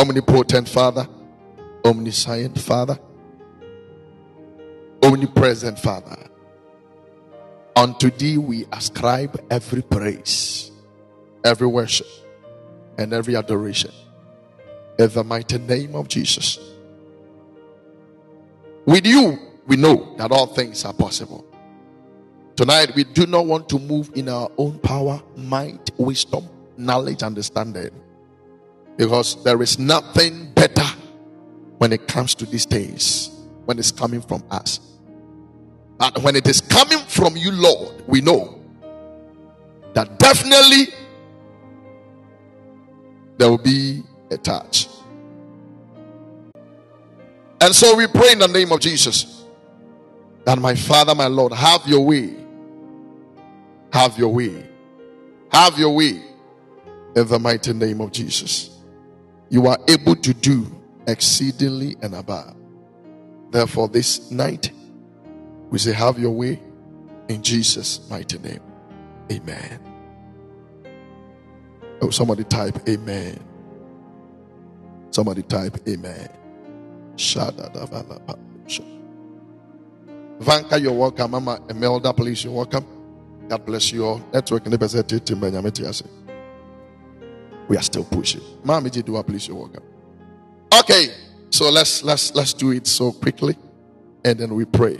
omnipotent Father, omniscient Father, omnipresent Father. Unto thee we ascribe every praise, every worship, and every adoration. In the mighty name of Jesus. With you, we know that all things are possible. Tonight, we do not want to move in our own power, might, wisdom, knowledge, understanding. Because there is nothing better when it comes to these things, when it's coming from us. But when it is coming from you, Lord, we know that definitely there will be a touch. And so we pray in the name of Jesus that my Father, my Lord, have your way. Have your way. Have your way in the mighty name of Jesus. You are able to do exceedingly and above. Therefore, this night, we say, Have your way in Jesus' mighty name. Amen. Oh, somebody type Amen. Somebody type Amen. Vanka, you're welcome. Mama Emelda, please, you're welcome. God bless you all. Network in the We are still pushing. Mama Jidua, please, you're welcome. Okay, so let's let's let's do it so quickly, and then we pray.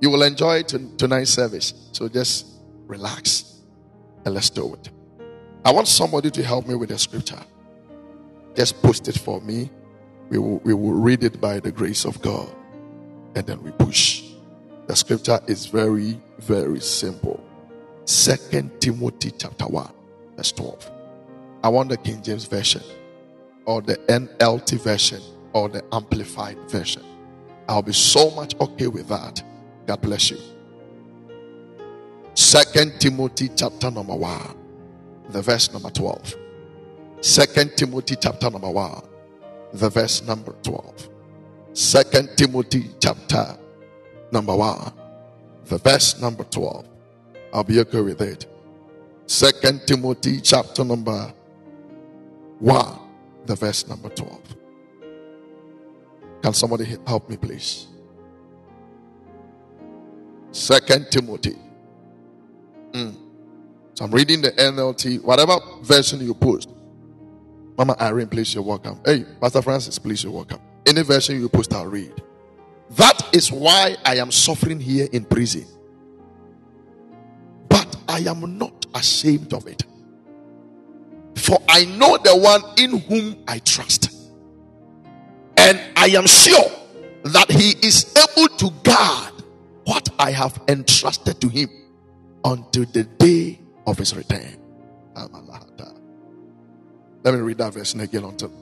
You will enjoy tonight's service. So just relax and let's do it. I want somebody to help me with the scripture. Just post it for me. We will, we will read it by the grace of God and then we push. The scripture is very, very simple. Second Timothy chapter 1, verse 12. I want the King James Version or the NLT version or the Amplified version. I'll be so much okay with that. God bless you. Second Timothy chapter number 1, the verse number 12. Second Timothy chapter number 1, the verse number 12. Second Timothy chapter number 1, the verse number 12. I'll be okay with it. Second Timothy chapter number 1, the verse number 12. Can somebody help me, please? Second Timothy. Mm. So I'm reading the NLT, whatever version you post. Mama Irene, please, you're welcome. Hey, Pastor Francis, please, you're welcome. Any version you post, I'll read. That is why I am suffering here in prison. But I am not ashamed of it. For I know the one in whom I trust. And I am sure that he is able to guard what I have entrusted to him until the day of his return. Let me read that verse again until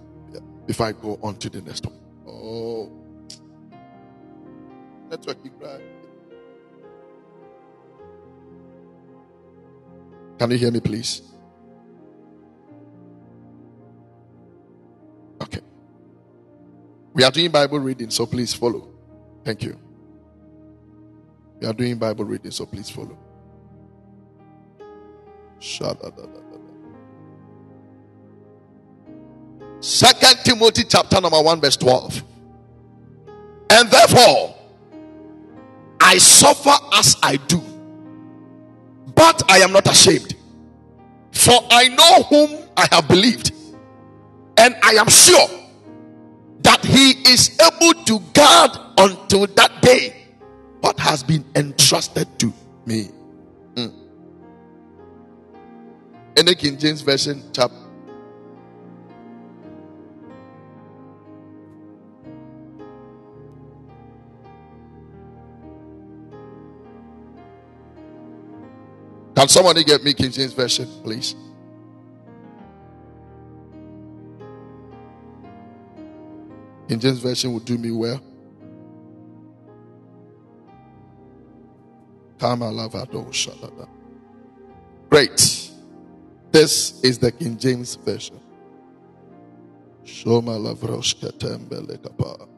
before I go on to the next one. Oh, network you cry. Can you hear me, please? We are doing Bible reading, so please follow. Thank you. We are doing Bible reading, so please follow. Second Timothy chapter number 1, verse 12. And therefore, I suffer as I do, but I am not ashamed. For I know whom I have believed, and I am sure that he is able to guard until that day what has been entrusted to me. Mm. In the King James Version, chapter Can somebody get me King James Version, please? King James Version would do me well. Great. This is the King James Version. Shoma Rasoba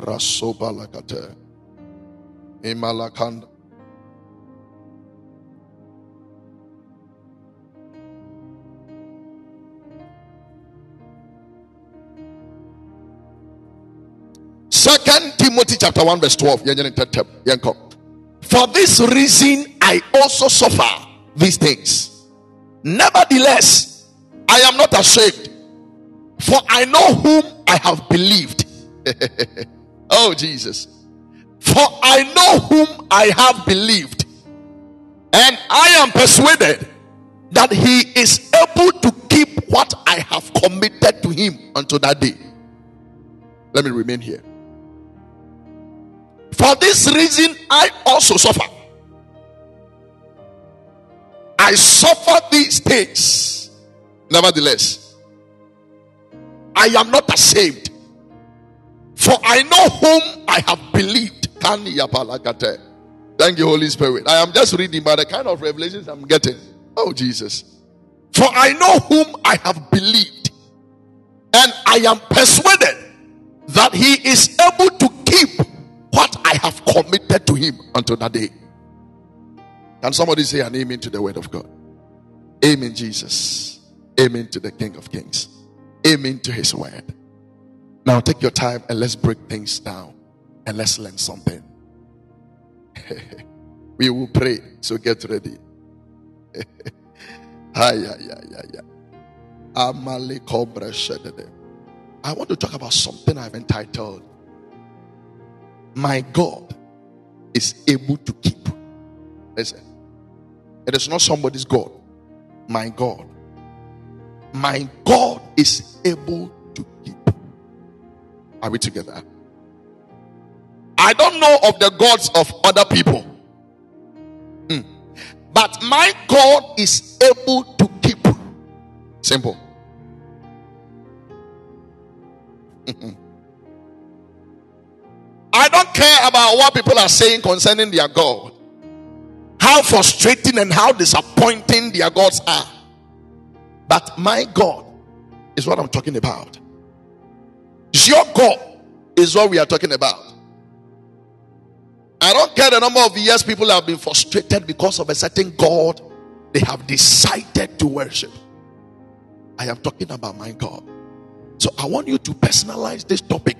Rasobalakate. Imalakanda. Chapter 1, verse 12. For this reason, I also suffer these things. Nevertheless, I am not ashamed, for I know whom I have believed. oh, Jesus. For I know whom I have believed, and I am persuaded that he is able to keep what I have committed to him until that day. Let me remain here. For this reason, I also suffer. I suffer these things. Nevertheless, I am not ashamed. For I know whom I have believed. Thank you, Holy Spirit. I am just reading by the kind of revelations I'm getting. Oh, Jesus. For I know whom I have believed, and I am persuaded that he is able to keep committed to him until that day. Can somebody say an amen to the word of God? Amen, Jesus. Amen to the King of Kings. Amen to his word. Now take your time and let's break things down and let's learn something. we will pray, so get ready. I want to talk about something I've entitled My God is able to keep. Listen, it is not somebody's God. My God. My God is able to keep. Are we together? I don't know of the gods of other people. Mm. But my God is able to keep. Simple. I don't care about what people are saying concerning their God. How frustrating and how disappointing their gods are. But my God is what I'm talking about. Your God is what we are talking about. I don't care the number of years people have been frustrated because of a certain God they have decided to worship. I am talking about my God. So I want you to personalize this topic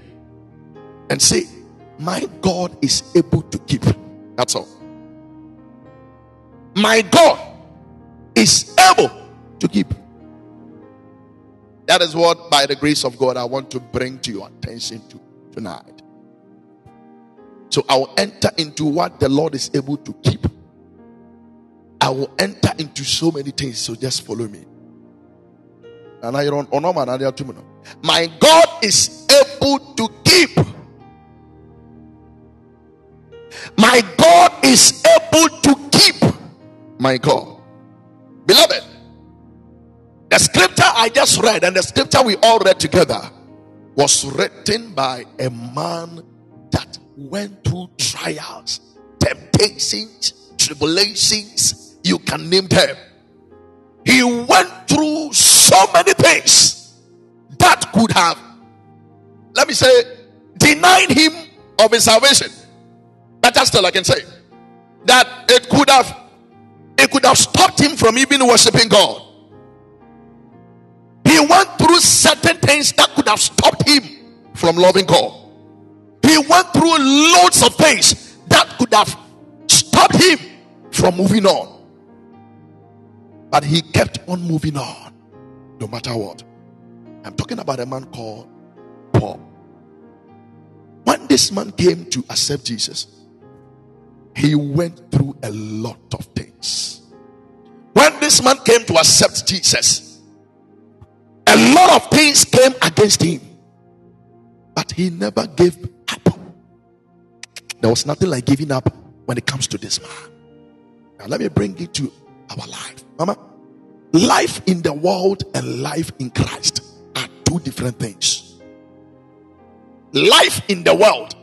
and say, My God is able to keep. That's all. My God is able to keep. That is what, by the grace of God, I want to bring to your attention to tonight. So I will enter into what the Lord is able to keep. I will enter into so many things. So just follow me. My God is able to keep. My God is able to keep. My God. Beloved, the scripture I just read and the scripture we all read together was written by a man that went through trials, temptations, tribulations, you can name them. He went through so many things that could have, let me say, denied him of his salvation. Better still, I can say that it could have, it could have stopped him from even worshiping God. He went through certain things that could have stopped him from loving God. He went through loads of things that could have stopped him from moving on. But he kept on moving on no matter what. I'm talking about a man called Paul. When this man came to accept Jesus, he went through a lot of things. When this man came to accept Jesus, a lot of things came against him, but he never gave up. there was nothing like giving up when it comes to this man. Now, let me bring it to our life. Mama, life in the world and life in Christ are two different things. Life in the world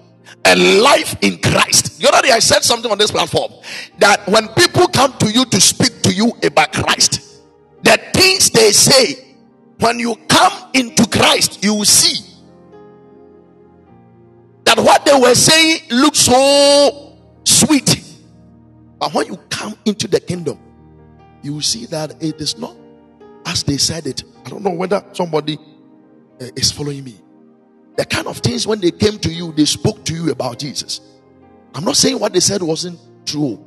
and life in Christ. The other day I said something on this platform that when people come to you to speak to you about Christ, the things they say, when you come into Christ, you will see that what they were saying looked so sweet. But when you come into the kingdom, you will see that it is not as they said it. I don't know whether somebody uh, is following me. The kind of things when they came to you, they spoke to you about Jesus. I'm not saying what they said wasn't true,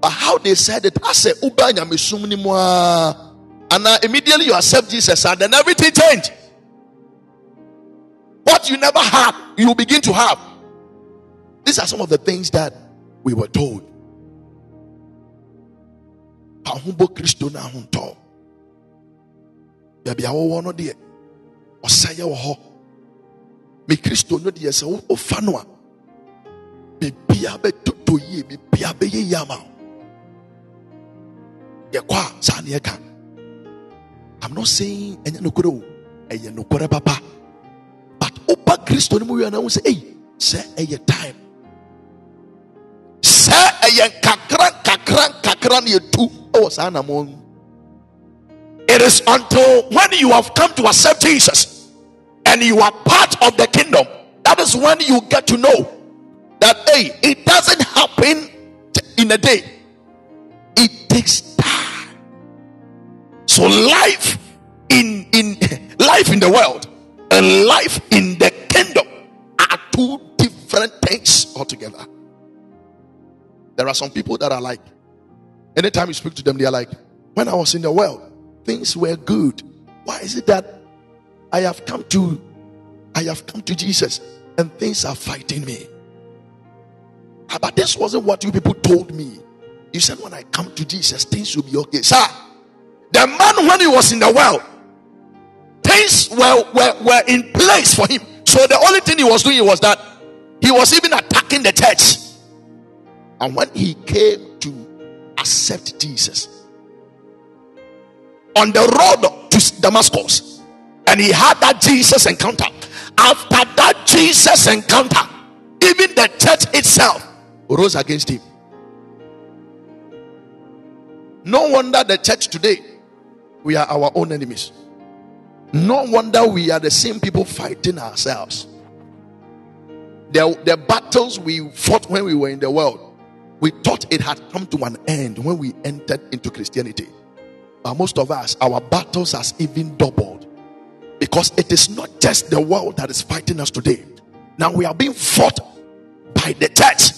but how they said it, I said, and uh, immediately you accept Jesus, and then everything changed. What you never had, you begin to have. These are some of the things that we were told. ahobɔ kristo no ahontɔ baabi me kristo no deɛ sɛ wofa no a bibia bɛtotɔ yie bibia bɛyɛ yie ama wo. Yɛkɔ a saa ne yɛka. I'm not saying ɛnyɛ nokorɛ o ɛyɛ nokorɛ papa. But woba kristo no mu wie na wo sɛ ei sɛ ɛyɛ time. Sɛ ɛyɛ nkakra nkakra nkakra ne yɛtu ɛwɔ saa namɔ it is until when you have come to accept jesus and you are part of the kingdom. That is when you get to know that hey it doesn't happen in a day. It takes time. So life in in life in the world and life in the kingdom are two different things altogether. There are some people that are like, anytime you speak to them, they are like, when I was in the world, things were good. Why is it that I have come to, I have come to Jesus and things are fighting me? Ah, but this wasn't what you people told me. You said when I come to Jesus, things will be okay. Sir, the man when he was in the world, things were, were, were in place for him. So the only thing he was doing was that he was even attacking the church. And when he came to accept Jesus on the road to Damascus, and he had that Jesus encounter, after that Jesus encounter, even the church itself rose against him. No wonder the church today, we are our own enemies. No wonder we are the same people fighting ourselves. The, the battles we fought when we were in the world, we thought it had come to an end when we entered into Christianity. But most of us, our battles has even doubled. Because it is not just the world that is fighting us today. Now we are being fought by the church.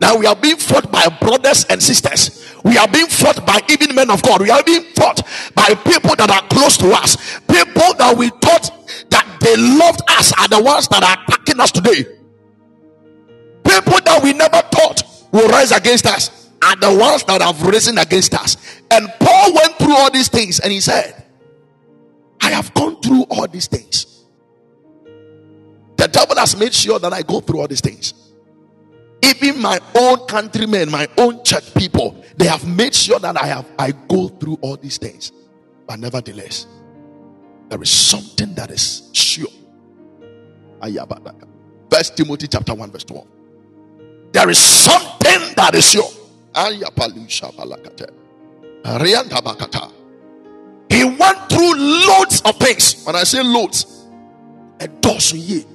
Now we are being fought by brothers and sisters. We are being fought by even men of God. We are being fought by people that are close to us. People that we thought that they loved us are the ones that are attacking us today. People that we never thought will rise against us are the ones that have risen against us. And Paul went through all these things and he said, I have gone through all these things. The devil has made sure that I go through all these things. Even my own countrymen, my own church people, they have made sure that I have I go through all these things. But nevertheless, there is something that is sure. First Timothy chapter 1, verse 12. There is something that is sure. He went through loads of things. When I say loads, a dozen years.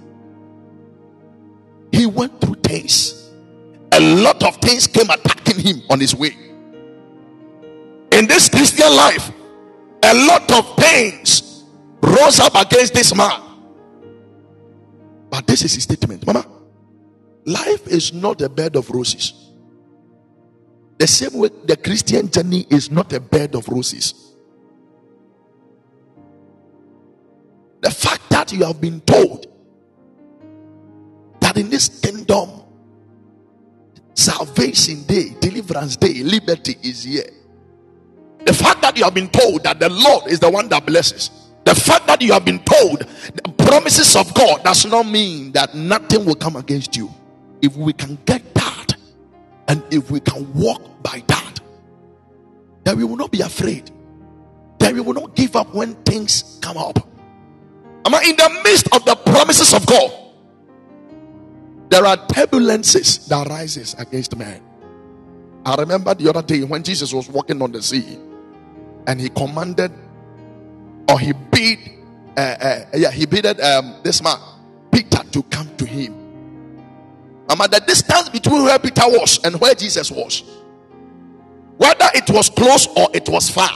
He went through things. A lot of things came attacking him on his way. In this Christian life, a lot of things rose up against this man. But this is his statement, Mama. Life is not a bed of roses. The same way the Christian journey is not a bed of roses. The fact that you have been told that in this kingdom, salvation day, deliverance day, liberty is here. The fact that you have been told that the Lord is the one that blesses. The fact that you have been told the promises of God does not mean that nothing will come against you if we can get that and if we can walk by that, then we will not be afraid. Then we will not give up when things come up. Am I in the midst of the promises of God? There are turbulences that rises against man. I remember the other day when Jesus was walking on the sea and he commanded or he bid uh, uh, yeah he bid um, this man Peter to come to him Mama, the distance between where Peter was and where Jesus was, whether it was close or it was far,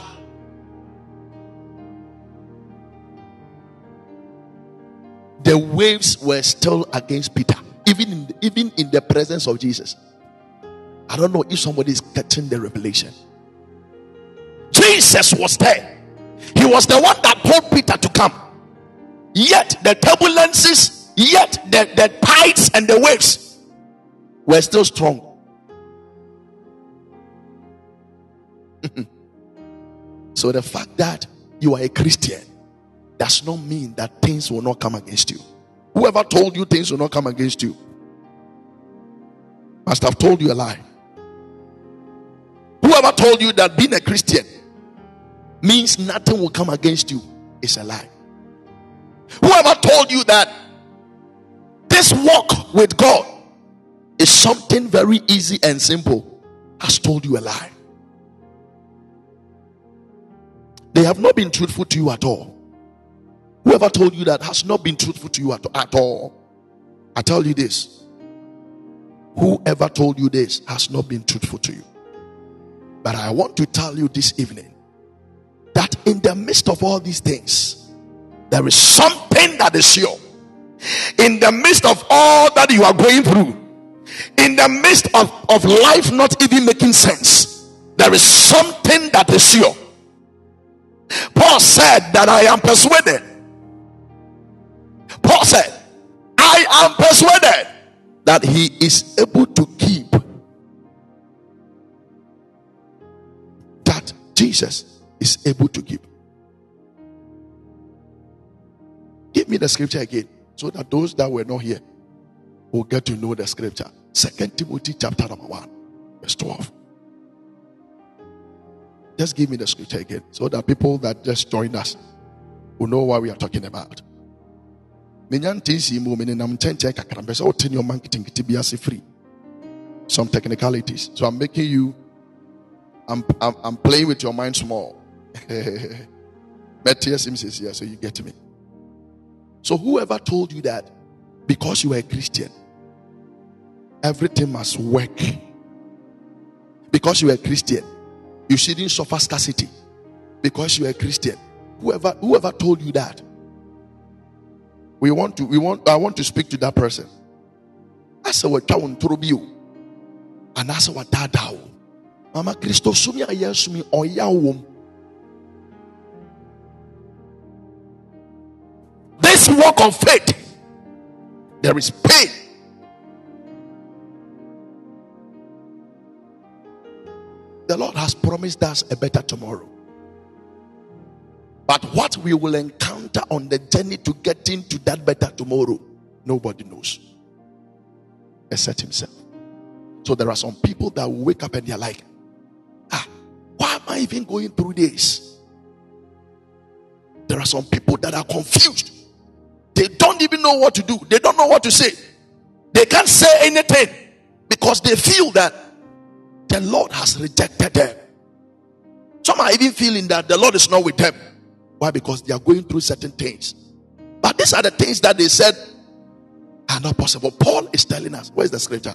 the waves were still against Peter, even in, even in the presence of Jesus. I don't know if somebody is catching the revelation. Jesus was there. He was the one that told Peter to come. Yet the turbulences, yet the, the tides and the waves were still strong. so the fact that you are a Christian does not mean that things will not come against you. Whoever told you things will not come against you must have told you a lie. Whoever told you that being a Christian means nothing will come against you is a lie. Whoever told you that this walk with God is something very easy and simple has told you a lie. They have not been truthful to you at all. Whoever told you that has not been truthful to you at, at all. I tell you this whoever told you this has not been truthful to you. But I want to tell you this evening that in the midst of all these things, there is something that is sure. In the midst of all that you are going through, in the midst of, of life not even making sense, there is something that is sure. Paul said that I am persuaded. Paul said, I am persuaded that he is able to keep that Jesus is able to keep. Give me the scripture again so that those that were not here will get to know the scripture. Second Timothy chapter number 1, verse 12. Just give me the scripture again so that people that just joined us will know what we are talking about. Some technicalities. So I'm making you, I'm, I'm, I'm playing with your mind small. But yes, so you get me. So whoever told you that because you are a Christian, everything must work. Because you are a Christian, you shouldn't suffer scarcity because you are a Christian. Whoever whoever told you that, we want to we want I want to speak to that person. I said what town you and I said what dada Mama Christo sumi ayesumi oya wom. This walk of faith, there is pain The Lord has promised us a better tomorrow. But what we will encounter on the journey to get into that better tomorrow, nobody knows except Himself. So there are some people that wake up and they're like, ah, why am I even going through this? There are some people that are confused. They don't even know what to do, they don't know what to say. They can't say anything because they feel that the Lord has rejected them. Some are even feeling that the Lord is not with them. Why? Because they are going through certain things. But these are the things that they said are not possible. Paul is telling us. Where's the scripture?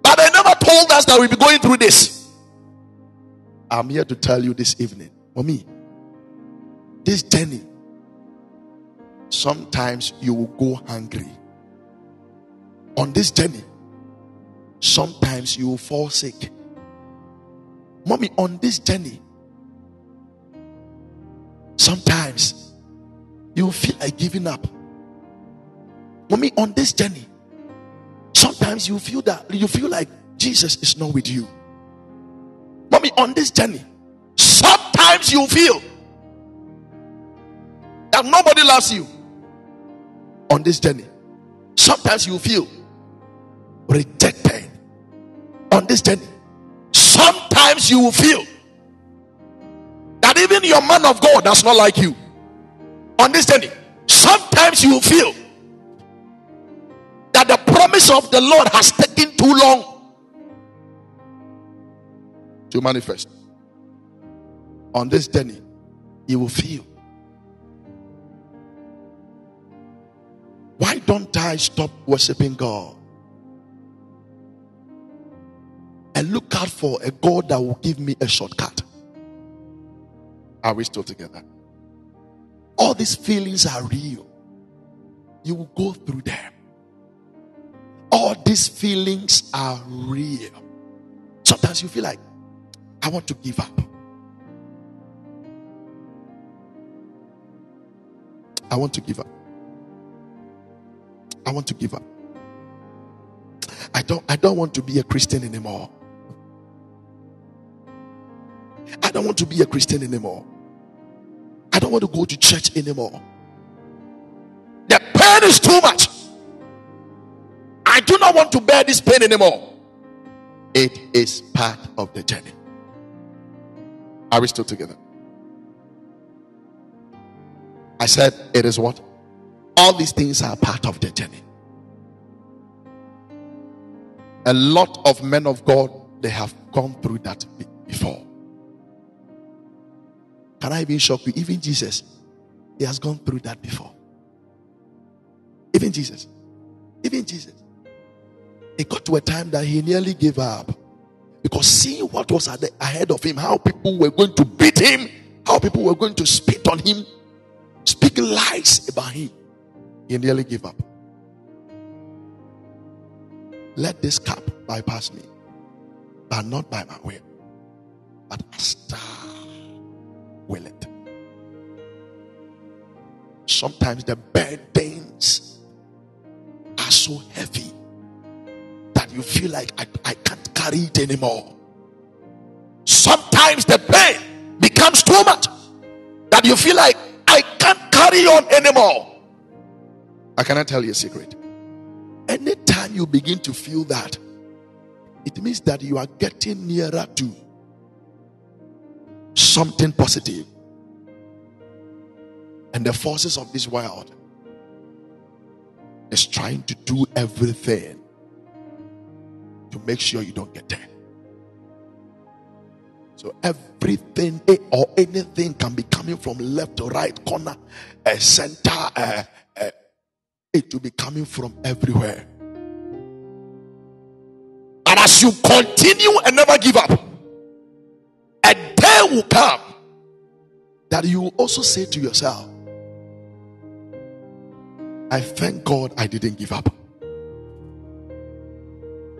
But they never told us that we'll be going through this. I'm here to tell you this evening. For me, this journey, sometimes you will go hungry on this journey, sometimes you will fall sick. Mommy, on this journey, sometimes you feel like giving up. Mommy, on this journey, sometimes you feel that you feel like Jesus is not with you. Mommy, on this journey, sometimes you feel that nobody loves you. On this journey, sometimes you feel rejected on this journey. Sometimes you will feel that even your man of God does not like you this journey. Sometimes you will feel that the promise of the Lord has taken too long to manifest. On this journey, you will feel. Why don't I stop worshiping God? And look out for a God that will give me a shortcut. Are we still together? All these feelings are real. You will go through them. All these feelings are real. Sometimes you feel like, I want to give up. I want to give up. I want to give up. I don't I don't want to be a Christian anymore. I don't want to be a Christian anymore. I don't want to go to church anymore. The pain is too much. I do not want to bear this pain anymore. It is part of the journey. Are we still together? I said, it is what? All these things are part of the journey. A lot of men of God, they have gone through that before. Can I even shock you? Even Jesus, he has gone through that before. Even Jesus. Even Jesus. It got to a time that he nearly gave up. Because seeing what was ahead of him, how people were going to beat him, how people were going to spit on him, speak lies about him, he nearly gave up. Let this cup bypass me, but not by my will, but as thou will it. Sometimes the burdens are so heavy that you feel like I, I can't carry it anymore. Sometimes the pain becomes too much that you feel like I can't carry on anymore. I cannot tell you a secret. Anytime you begin to feel that, it means that you are getting nearer to something positive. And the forces of this world is trying to do everything to make sure you don't get there. So everything or anything can be coming from left or right corner, a center, uh, uh, it will be coming from everywhere. And as you continue and never give up, day will come that you will also say to yourself, I thank God I didn't give up.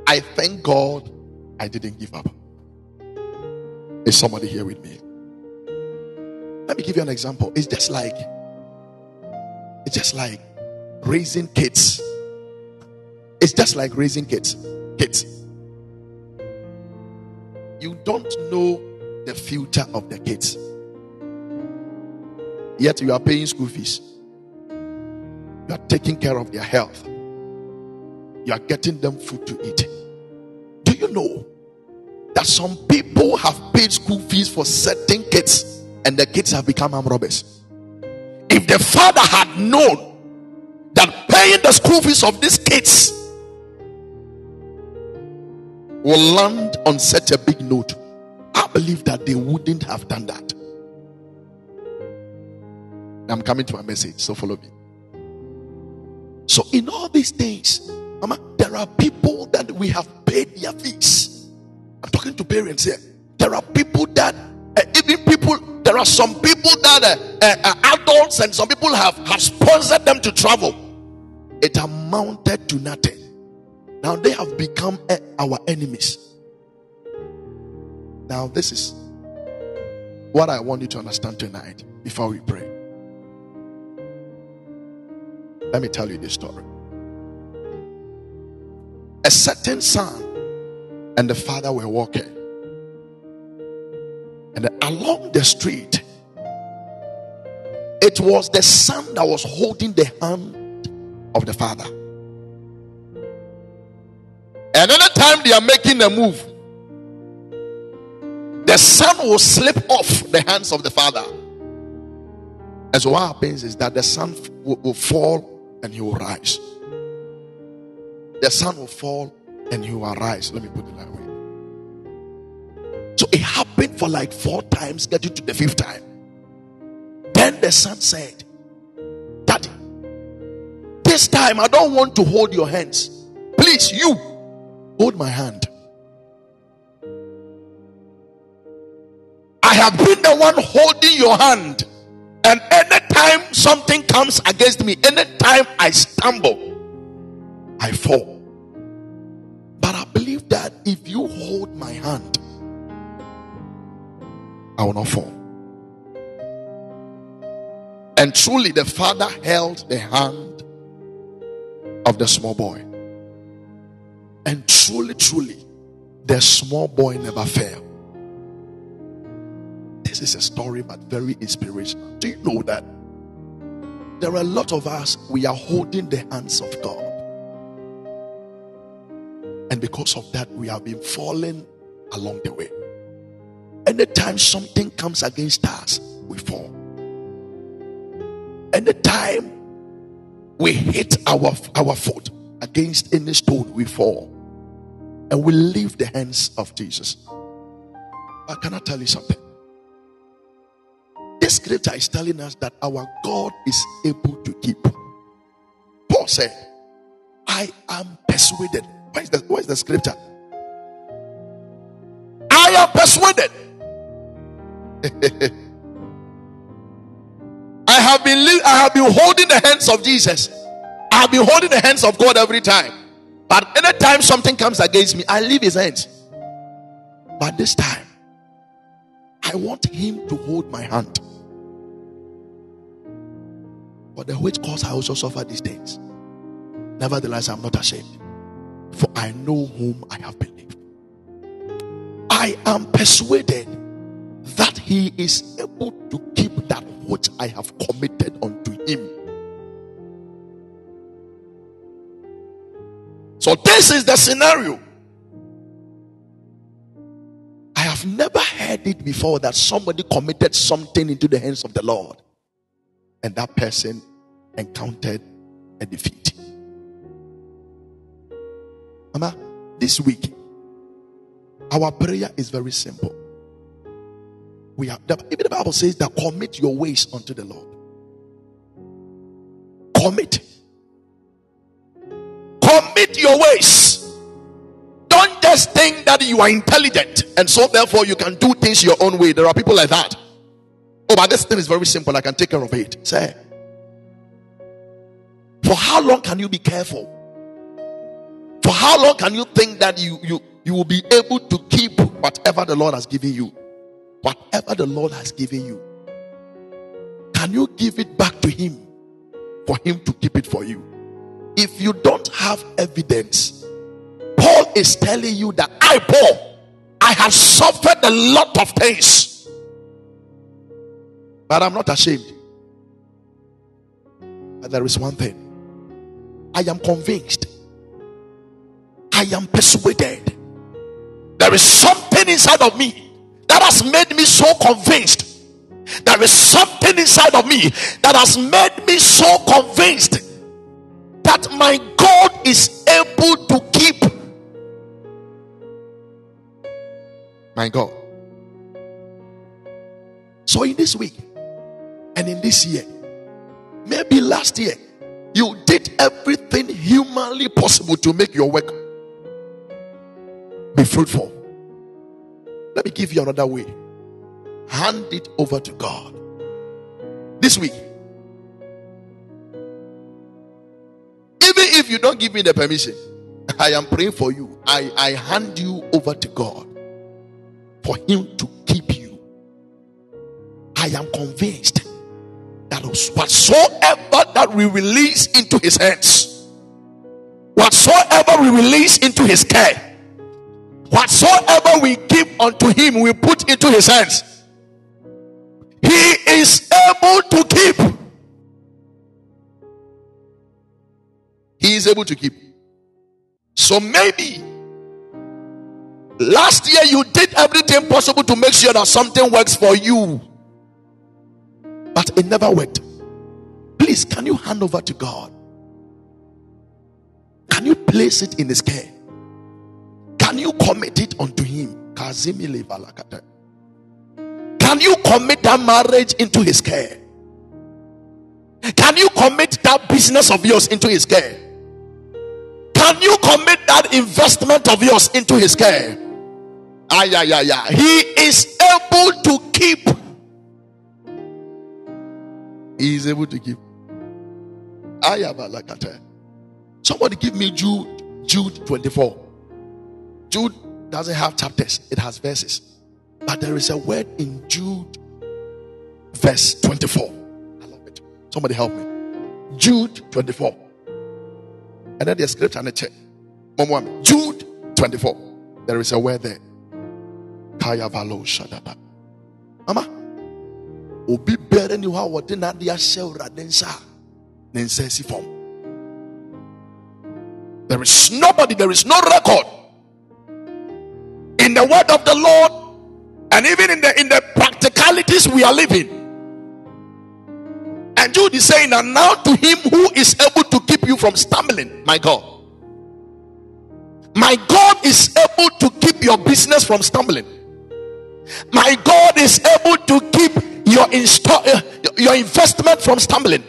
I thank God I didn't give up. Is somebody here with me? Let me give you an example. It's just like it's just like raising kids. It's just like raising kids. Kids. You don't know the future of the kids. Yet you are paying school fees. You are taking care of their health. You are getting them food to eat. Do you know that some people have paid school fees for certain kids and the kids have become armed robbers? If the father had known that paying the school fees of these kids will land on such a big note, I believe that they wouldn't have done that. I'm coming to my message, so follow me. So, in all these things, Mama, there are people that we have paid their fees. I'm talking to parents here. There are people that, uh, even people, there are some people that uh, uh, uh, adults and some people have, have sponsored them to travel. It amounted to nothing. Now they have become our enemies. Now, this is what I want you to understand tonight before we pray. Let me tell you this story. A certain son and the father were walking, and along the street, it was the son that was holding the hand of the father. And anytime they are making a move, son will slip off the hands of the father. And so what happens is that the son will, will fall and he will rise. The son will fall and he will rise. Let me put it that way. So it happened for like four times, getting to the fifth time. Then the son said, Daddy, this time I don't want to hold your hands. Please, you hold my hand. I have been the one holding your hand. And anytime something comes against me, anytime I stumble, I fall. But I believe that if you hold my hand, I will not fall. And truly, the father held the hand of the small boy. And truly, truly, the small boy never fell. This is a story, but very inspirational. Do you know that there are a lot of us, we are holding the hands of God. And because of that, we have been falling along the way. Anytime something comes against us, we fall. Anytime we hit our, our foot against any stone, we fall. And we leave the hands of Jesus. But can I tell you something? Scripture is telling us that our God is able to keep. Paul said, I am persuaded. Where is the, where is the scripture? I am persuaded. I have been I have been holding the hands of Jesus. I have been holding the hands of God every time. But anytime something comes against me, I leave his hands. But this time, I want him to hold my hand. For the which cause I also suffer these things. Nevertheless, I'm not ashamed. For I know whom I have believed. I am persuaded that he is able to keep that which I have committed unto him. So, this is the scenario. I have never heard it before that somebody committed something into the hands of the Lord and that person encountered a defeat. Mama, this week, our prayer is very simple. We have even the Bible says that commit your ways unto the Lord. Commit. Commit your ways. Don't just think that you are intelligent and so therefore you can do things your own way. There are people like that. Oh, but this thing is very simple. I can take care of it. Say, for how long can you be careful? For how long can you think that you you you will be able to keep whatever the Lord has given you? Whatever the Lord has given you, can you give it back to Him for Him to keep it for you? If you don't have evidence, Paul is telling you that I, Paul, I have suffered a lot of things, but I'm not ashamed. But there is one thing I am convinced, I am persuaded. There is something inside of me that has made me so convinced. There is something inside of me that has made me so convinced that my God is able to keep my God. So, in this week and in this year, maybe last year, you did everything humanly possible to make your work be fruitful. Let me give you another way. Hand it over to God. This week. Even if you don't give me the permission, I am praying for you. I, I hand you over to God for Him to keep you. I am convinced that whatsoever that we release into His hands, whatsoever we release into His care, Whatsoever we give unto him, we put into his hands. He is able to keep. He is able to keep. So maybe last year you did everything possible to make sure that something works for you, but it never worked. Please, can you hand over to God? Can you place it in His care? Can you commit it unto him? Can you commit that marriage into his care? Can you commit that business of yours into his care? Can you commit that investment of yours into his care? Ah, yeah, yeah, yeah. He is able to keep. He is able to keep. Ayabalakata. Somebody give me Jude, Jude 24. Jude doesn't have chapters, it has verses. But there is a word in Jude, verse 24. I love it. Somebody help me. Jude 24. And then the scripture and the check. Jude 24. There is a word there. Kaya valo shadaba. Mama. Obi bere ni wa wɔde n'ade ahyɛ awurade nsa a ne nsa si fam. There is nobody, there is no record in the word of the Lord and even in the in the practicalities we are living. And Jude is saying, and now to him who is able to keep you from stumbling, my God. My God is able to keep your business from stumbling. My God is able to keep your insta- uh, your investment from stumbling.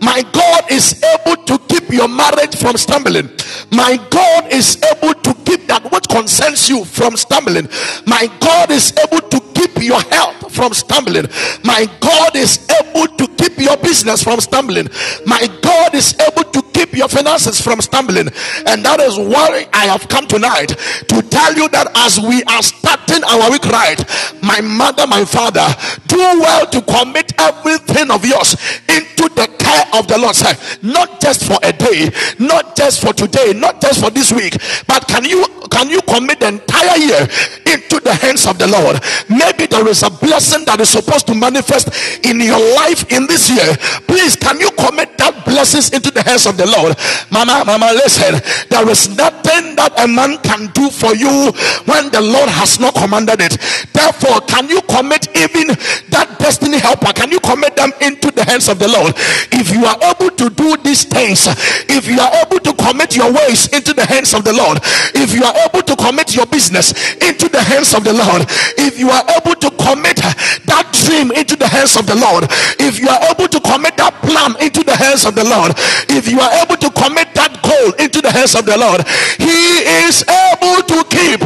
My God is able to keep your marriage from stumbling. My God is able to keep that which concerns you from stumbling. My God is able to keep your health from stumbling. My God is able to keep your business from stumbling. My God is able to keep your finances from stumbling. And that is why I have come tonight to tell you that as we are starting our week right, my mother, my father, do well to commit everything of yours into the care of the Lord. Not just for a day, not just for today, not just for this week, but can you can you commit the entire year into the hands of the Lord? Maybe there is a blessing that is supposed to manifest in your life in this year. Please, can you commit that blessings into the hands of the Lord? Mama, mama, listen. There is nothing that a man can do for you when the Lord has not commanded it. Therefore, can you commit even that destiny helper? Can you commit them into the hands of the Lord? If you are able to do these things, if you are able to commit your ways into the hands of the Lord, if you are able to commit your business into the hands of the Lord, if you are able to commit that dream into the hands of the Lord, if you are able to commit that plan into the hands of the Lord, if you are able to commit that goal into the hands of the Lord, He is able to keep.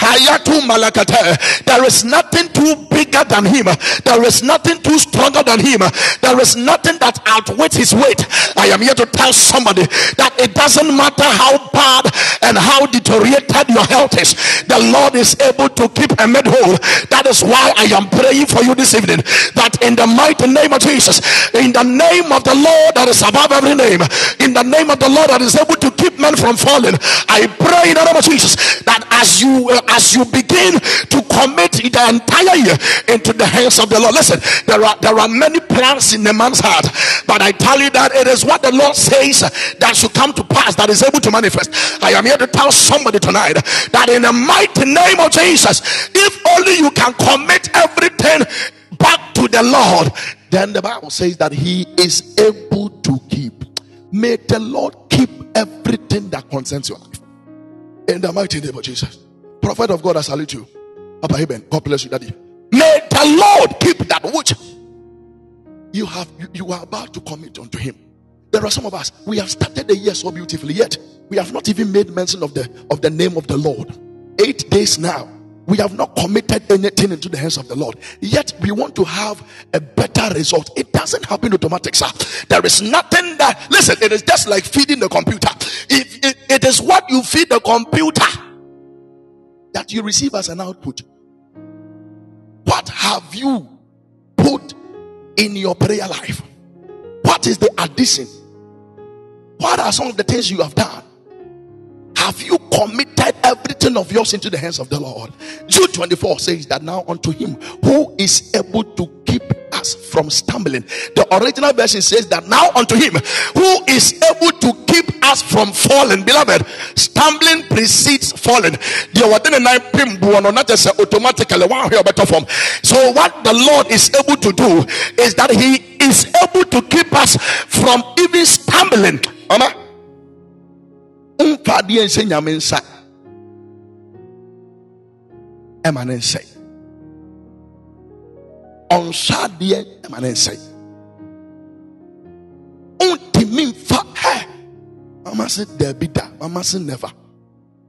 Hayatu Malakata. There is nothing too bigger than Him. There is nothing too stronger than Him. There is nothing that outweighs His weight. I am here to tell somebody that it doesn't matter how bad and how deteriorated your health is, the Lord is able to keep a made whole. That is why I am praying for you this evening that in the mighty name of Jesus, in the name of the Lord that is above every name, in the name of the Lord that is able to keep men from falling, I pray in the name of Jesus that as you uh, as you begin to commit the entire year into the hands of the Lord. Listen, there are there are many plans in a man's heart, but I tell you that it is what the Lord says that should come to pass that is able to manifest. I am here to tell somebody tonight that in the mighty name of Jesus, if only you can commit everything back to the Lord, then the Bible says that He is able to keep. May the Lord keep everything that concerns your life. In the mighty name of Jesus. Prophet of God, I salute you. Papa Eben, God bless you, Daddy. May the Lord keep that which you have you, you are about to commit unto him. There are some of us, we have started the year so beautifully, yet we have not even made mention of the of the name of the Lord. Eight days now, we have not committed anything into the hands of the Lord. Yet we want to have a better result. It doesn't happen automatic, sir. There is nothing that listen, it is just like feeding the computer. If it, it is what you feed the computer that you receive as an output. What have you put in your prayer life? What is the addition? What are some of the things you have done? Have you committed everything of yours into the hands of the Lord? Jude 24 says that now unto him who is able to keep us from stumbling. The original version says that now unto him who is able to keep us from falling. Beloved, stumbling precedes falling. So what the Lord is able to do is that he is able to keep us from even stumbling. Mama, ɛma ne nsɛe ɔnhyɛ adeɛ ɛma ne nsɛe ntumi mfa hɛ mama se daabi da mama se never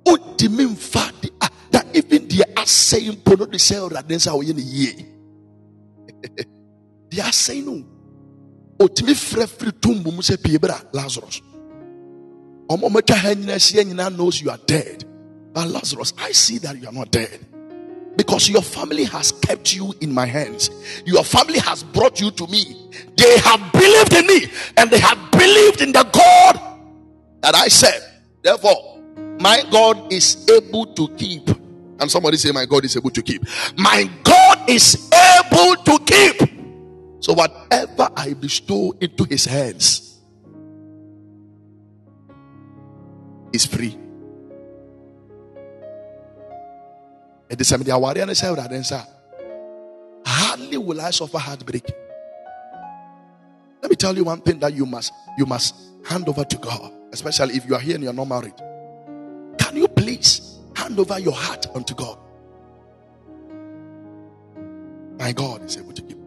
ntumi mfa de ah that even deɛ asɛe mpo no de hyɛ awurade nsa a ɔyɛ no yie deɛ asɛe no ɔtumi frɛ firi sɛ pie bra lazarus. Ɔma ɔmatwa ha nyina ahyia nyinaa knows you are dead. But lazarus i see that you are not dead because your family has kept you in my hands. Your family has brought you to me. They have believed in me and they have believed in the God that I said. Therefore, my God is able to keep. And somebody say, My God is able to keep. My God is able to keep. So, whatever I bestow into his hands is free. Hardly will i suffer heartbreak. Let me tell you one thing that you must you must hand over to god especially if you are here and you're not married can you please hand over your heart unto god? My god is able to give.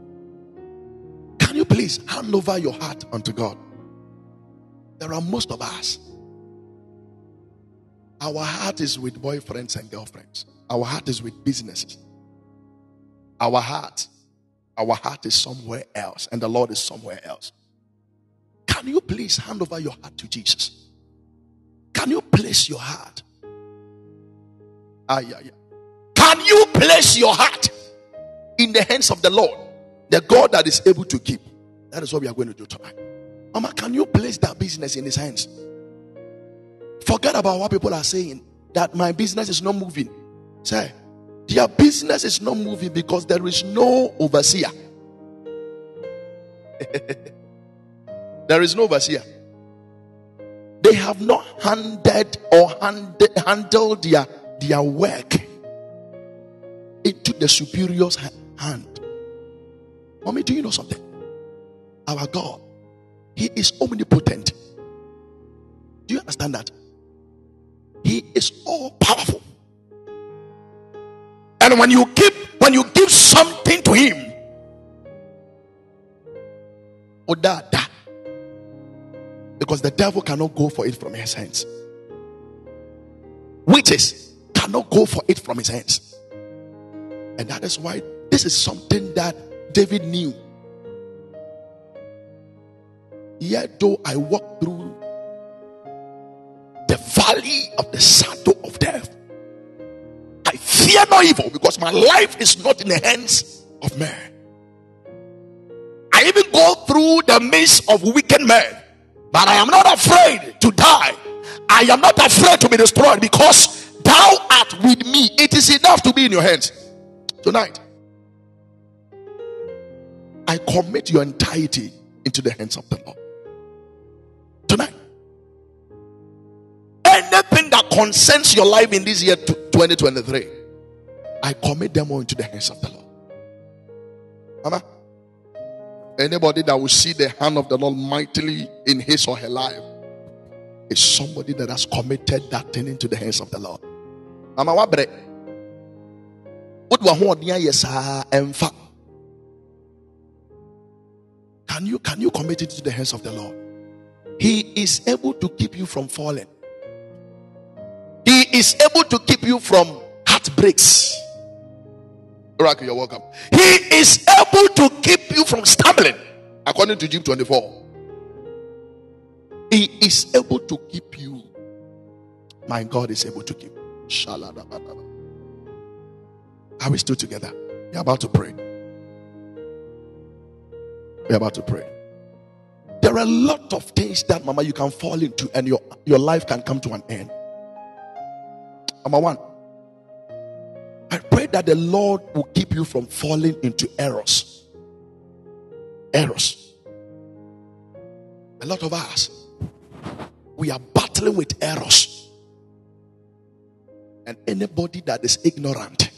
Can you please hand over your heart unto god? There are most of us. Our heart is with boyfriends and girlfriends our heart is with businesses. Our heart, our heart is somewhere else, and the Lord is somewhere else. Can you please hand over your heart to Jesus? Can you place your heart? Ah, yeah, yeah. Can you place your heart in the hands of the Lord, the God that is able to keep? That is what we are going to do tonight. Mama, can you place that business in his hands? Forget about what people are saying that my business is not moving. Say, their business is not moving because there is no overseer. there is no overseer. They have not handed or hand, handled their, their work into the superior's hand. Mommy, do you know something? Our God, He is omnipotent. Do you understand that? He is all powerful. And when you give when you give something to him, odada, because the devil cannot go for it from his hands. Witches cannot go for it from his hands. And that is why this is something that David knew. Yet though I walk through the valley of the I fear no evil because my life is not in the hands of man. I even go through the midst of wicked men, but I am not afraid to die. I am not afraid to be destroyed because thou art with me. It is enough to be in your hands tonight. I commit your entirety into the hands of the Lord. Tonight. Anything that concerns your life in this year 2023, I commit them all into the hands of the Lord. Mama, anybody that will see the hand of the Lord mightily in his or her life is somebody that has committed that thing into the hands of the Lord. Mama, what bread? Can you can you commit it to the hands of the Lord? He is able to keep you from falling. He is able to keep you from heartbreaks. Oracle, you're welcome. He is able to keep you from stumbling, according to Job 24. He is able to keep you. My God is able to keep. Are we still together? We're about to pray. We're about to pray. There are a lot of things that, Mama, you can fall into, and your, your life can come to an end. Number one, that the Lord will keep you from falling into errors. Errors. A lot of us, we are battling with errors. And anybody that is ignorant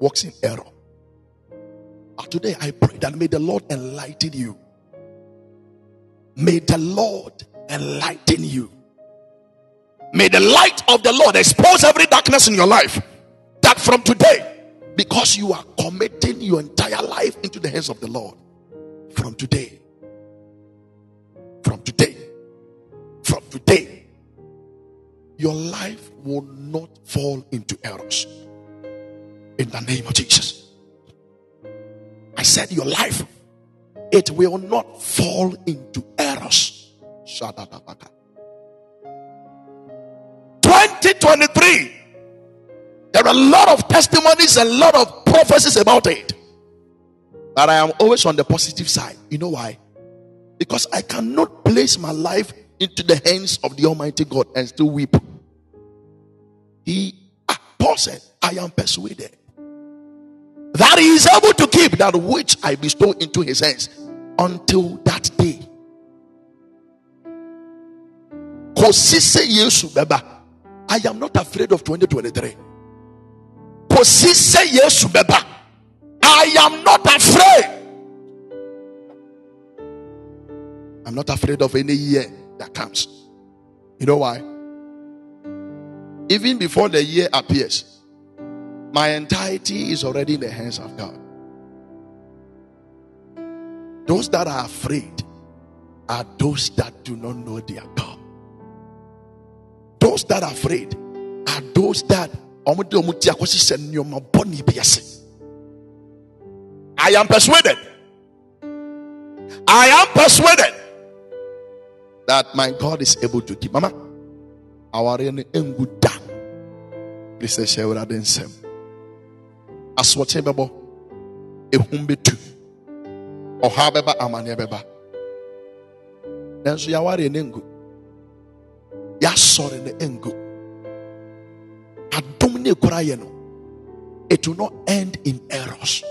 walks in error. But today, I pray that may the Lord enlighten you. May the Lord enlighten you May the light of the Lord expose every darkness in your life. That from today, because you are committing your entire life into the hands of the Lord, from today, from today, from today, your life will not fall into errors. In the name of Jesus. I said, Your life, it will not fall into errors. 2023. There are a lot of testimonies, and a lot of prophecies about it. But I am always on the positive side. You know why? Because I cannot place my life into the hands of the Almighty God and still weep. He, Paul said, I am persuaded that he is able to keep that which I bestow into his hands until that day. I am not afraid of 2023. I am not afraid. I'm not afraid of any year that comes. You know why? Even before the year appears, my entirety is already in the hands of God. Those that are afraid are those that do not know their God. Those that are afraid are those that I am persuaded. I am persuaded that my God is able to keep. Mama, our enguda. Please say, share with nsɛm. Asoɔkye bɛbɔ, ehum betu, ɔha bɛba, amaneɛ bɛba. Nanso yɛaware ne ngu. Yɛasɔre. Ekura no. It will not end in errors.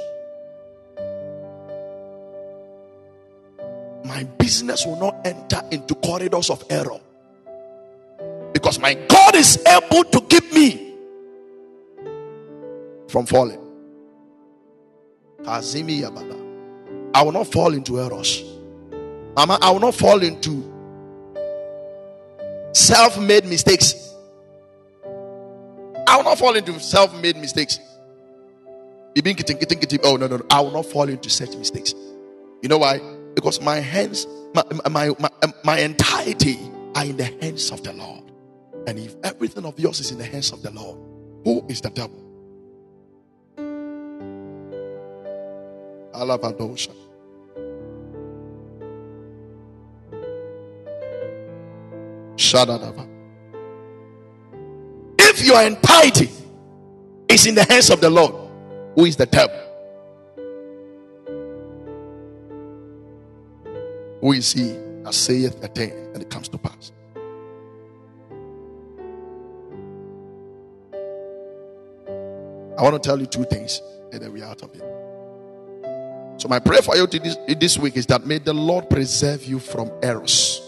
my business will not enter into corridors of error. Because my God is able to keep me from falling. I will not fall into errors. Mama, I will not fall into self made mistakes. I will not fall into self made mistakes. Oh, no, no, no. I will not fall into such mistakes. You know why? Because my hands, my, my, my, um, my entirety are in the hands of the Lord. And if everything of yours is in the hands of the Lord, who is the devil? Alabadosha. Shadadaba. Your entirety is in the hands of the Lord, who is the devil? Who is he that saith a thing and it comes to pass? I want to tell you two things and then we're out of here. So, my prayer for you this, this week is that may the Lord preserve you from errors,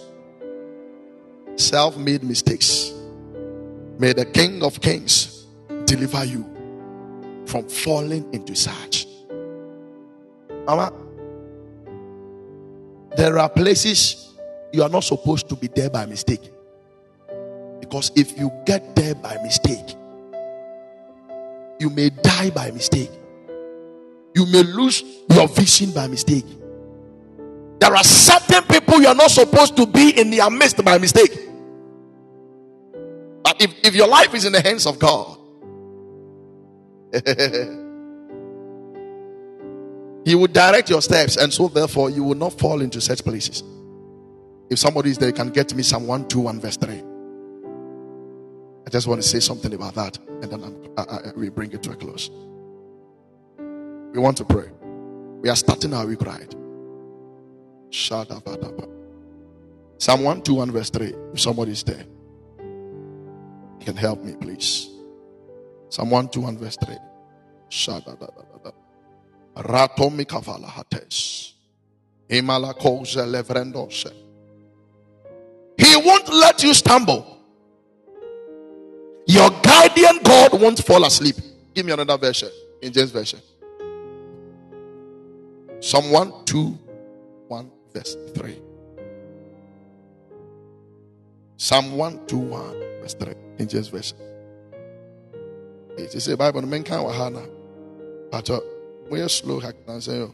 self made mistakes. May the King of Kings deliver you from falling into such. Mama, there are places you are not supposed to be there by mistake. Because if you get there by mistake, you may die by mistake. You may lose your vision by mistake. There are certain people you are not supposed to be in their midst by mistake. If, if your life is in the hands of God, He will direct your steps, and so therefore you will not fall into such places. If somebody is there, you can get me Psalm 121, verse 3. I just want to say something about that, and then I, I, we bring it to a close. We want to pray. We are starting our week right. Psalm 121, verse 3. If somebody is there, can help me, please. Psalm 121, verse 3. Ratomikavala hates. Imalakoze levrendose. He won't let you stumble. Your guardian God won't fall asleep. Give me another version in James version. Psalm 1, 2, 1, verse 3. Psalm 1, 2, 1, verse 3 in just verse It is a Bible, Bible, men can't wahana. But uh, we're slow, I can say, oh?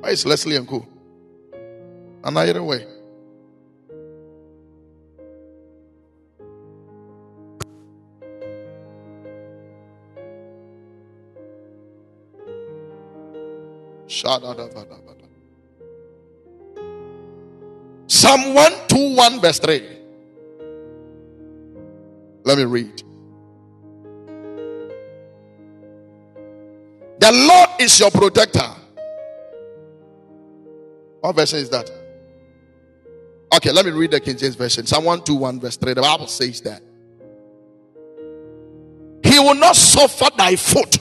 Why is Leslie and Co? And I way. Psalm 121, verse 3. Let me read. The Lord is your protector. What version is that? Okay, let me read the King James Version. Psalm 121, verse 3. The Bible says that He will not suffer thy foot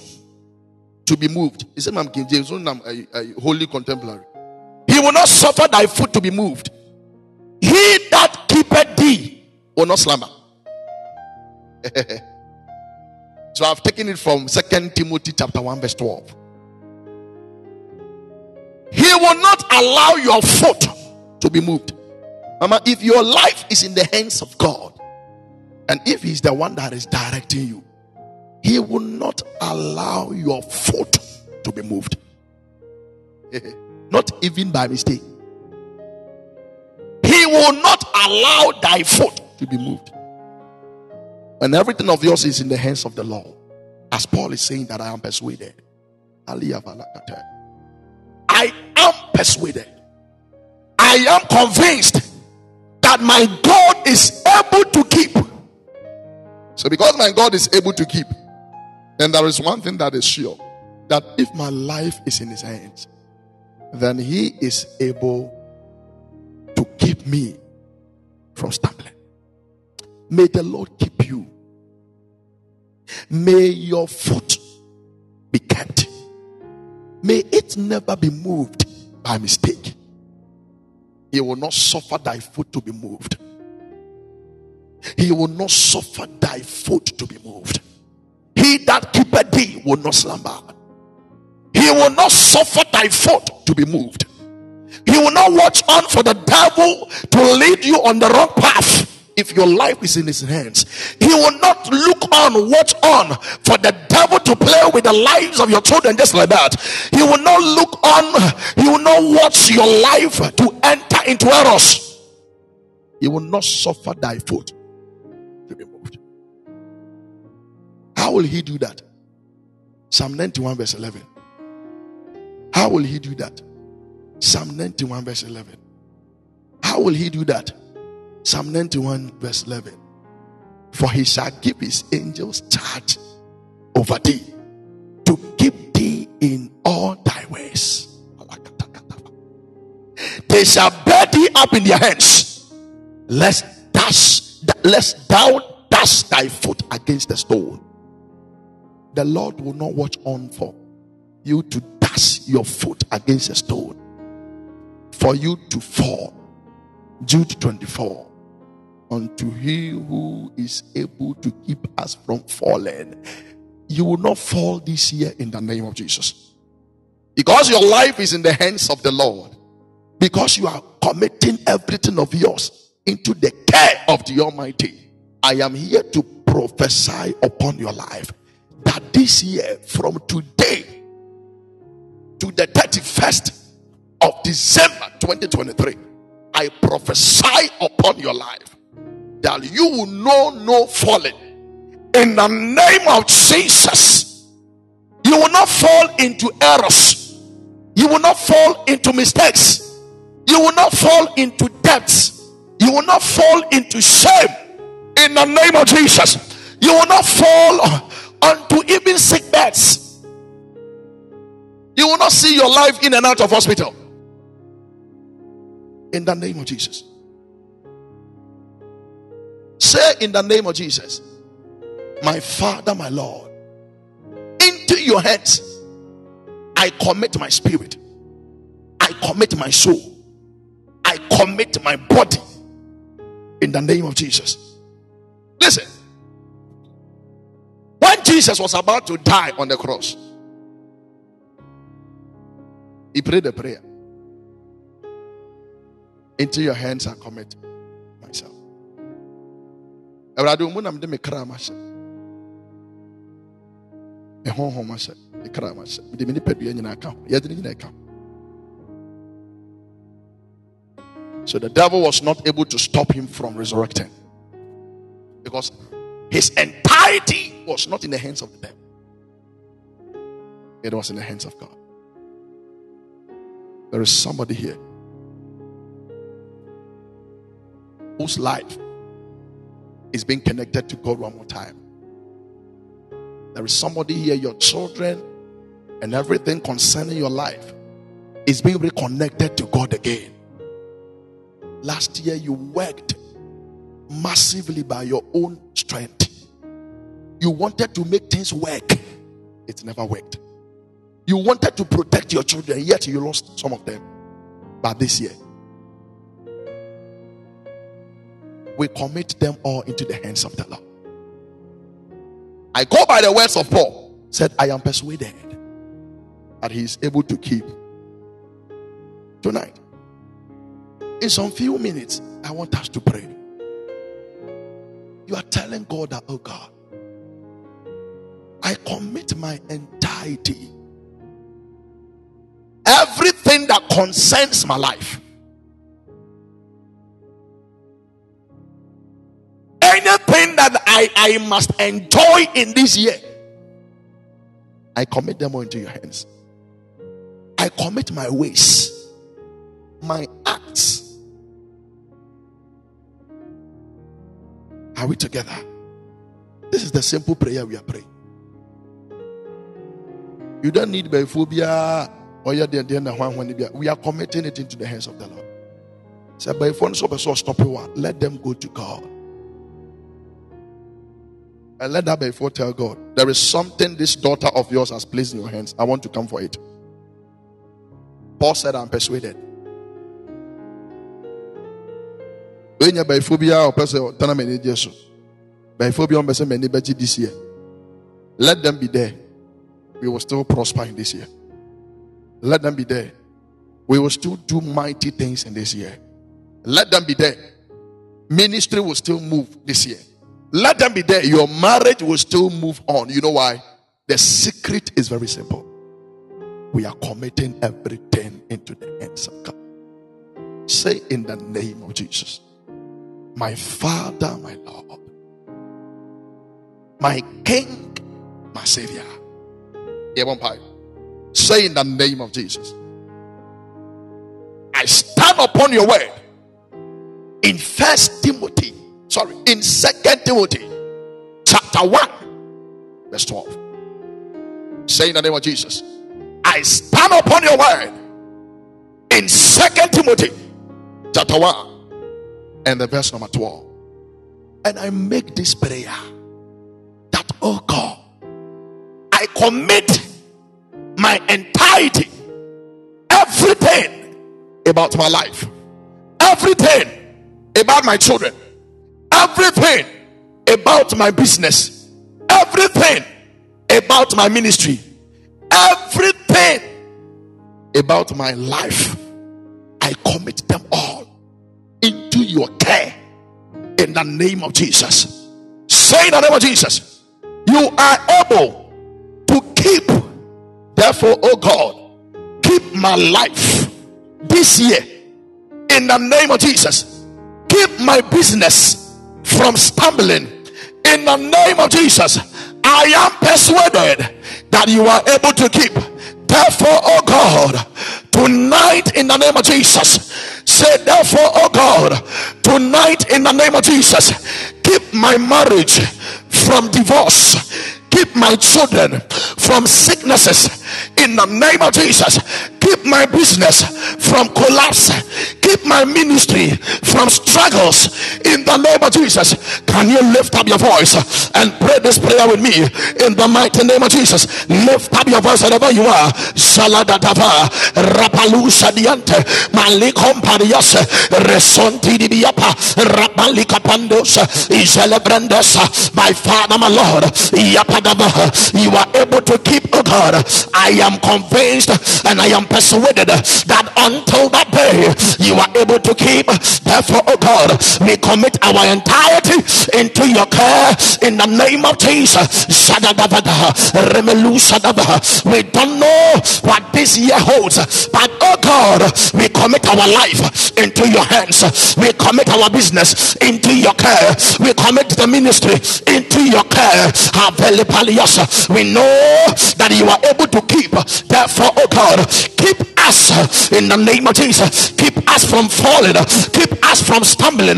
to be moved. He said, "I'm King James, I'm a, a holy contemporary. He will not suffer thy foot to be moved. He that keepeth thee will not slumber. so I've taken it from Second Timothy chapter 1, verse 12. He will not allow your foot to be moved. Mama, if your life is in the hands of God, and if He's the one that is directing you, He will not allow your foot to be moved. not even by mistake. He will not allow thy foot to be moved. When everything of yours is in the hands of the Lord, as Paul is saying that I am persuaded. I am persuaded. I am convinced that my God is able to keep. So, because my God is able to keep, then there is one thing that is sure that if my life is in his hands, then he is able to keep me from stumbling. May the Lord keep. May your foot be kept. May it never be moved by mistake. He will not suffer thy foot to be moved. He will not suffer thy foot to be moved. He that keepeth thee will not slumber. He will not suffer thy foot to be moved. He will not watch on for the devil to lead you on the wrong path. If your life is in his hands, he will not look on, watch on for the devil to play with the lives of your children just like that. He will not look on, he will not watch your life to enter into errors. He will not suffer thy foot to be moved. How will he do that? Psalm 91, verse 11. How will he do that? Psalm 91, verse 11. How will he do that? Psalm 91, verse 11. For he shall give his angels charge over thee to keep thee in all thy ways. They shall bear thee up in their hands, lest dash, lest thou dash thy foot against the stone. The Lord will not watch on for you to dash your foot against a stone for you to fall. Jude 24. Unto he who is able to keep us from falling. You will not fall this year in the name of Jesus. Because your life is in the hands of the Lord. Because you are committing everything of yours into the care of the Almighty. I am here to prophesy upon your life that this year, from today to the 31st of December 2023, I prophesy upon your life that you will know no falling. In the name of Jesus, you will not fall into errors. You will not fall into mistakes. You will not fall into debts. You will not fall into shame. In the name of Jesus, you will not fall onto even sick beds. You will not see your life in and out of hospital in the name of Jesus. Say in the name of Jesus, my Father, my Lord, into your hands I commit my spirit, I commit my soul, I commit my body in the name of Jesus. Listen, when Jesus was about to die on the cross, he prayed a prayer. Into your hands I commit. Awurade mu nam de me kra ma hyɛ. Ahyɛ, me kra ma hyɛ. Mede me nipadua nyinaa ka ho. Yɛde nyinaa ka ho. So the devil was not able to stop him from resurrecting. Because his entirety was not in the hands of the devil. It was in the hands of God. There is somebody here whose life is being connected to God one more time. There is somebody here, your children and everything concerning your life is being reconnected to God again. Last year, you worked massively by your own strength. You wanted to make things work, it never worked. You wanted to protect your children, yet you lost some of them. But this year, we commit them all into the hands of the Lord. I go by the words of Paul, said, I am persuaded that he is able to keep tonight. In some few minutes, I want us to pray. You are telling God that, oh God, I commit my entirety, everything that concerns my life. Anything that I, I must enjoy in this year, I commit them all into your hands. I commit my ways, my acts. Are we together? This is the simple prayer we are praying. You don't need phobia or you're the We are committing it into the hands of the Lord. So by phone so stop it. Let them go to God. And let that before tell God, there is something this daughter of yours has placed in your hands. I want to come for it. Paul said, I'm persuaded. When you're by phobia or person, tell me by phobia on person, many this year. Let them be there. We will still prosper in this year. Let them be there. We will still do mighty things in this year. Let them be there. Ministry will still move this year. Let them be there. Your marriage will still move on. You know why? The secret is very simple. We are committing everything into the hands of God. Say in the name of Jesus, my Father, my Lord, my King, my Savior. Say in the name of Jesus, I stand upon your word in First Timothy sorry, in Second Timothy chapter 1, verse 12. Say in the name of Jesus, I stand upon your word in Second Timothy chapter 1 and the verse number 12. And I make this prayer that, oh God, I commit my entirety, everything about my life, everything about my children, everything about my business, everything about my ministry, everything about my life, I commit them all into your care in the name of Jesus. Say in the name of Jesus, you are able to keep, therefore, oh God, keep my life this year in the name of Jesus. Keep my business from stumbling. In the name of Jesus, I am persuaded that you are able to keep. Therefore, oh God, tonight in the name of Jesus, say, therefore, oh God, tonight in the name of Jesus, keep my marriage from divorce keep my children from sicknesses in the name of Jesus. Keep my business from collapse. Keep my ministry from struggles in the name of Jesus. Can you lift up your voice and pray this prayer with me in the mighty name of Jesus? Lift up your voice wherever you are. Saladadava Rapalusha diante Malikom Parias Resonti dibiapa Rapalika Pandos Iselebrandes my father my Lord you are able to keep oh God I am convinced and I am persuaded that until that day you are able to keep. Therefore, oh God, we commit our entirety into your care in the name of Jesus. We don't know what this year holds, but oh God, we commit our life into your hands. We commit our business into your care. We commit the ministry into your care. We know that you are able to keep. Therefore, oh God, keep us in the name of Jesus. Keep us from falling. Keep us from stumbling.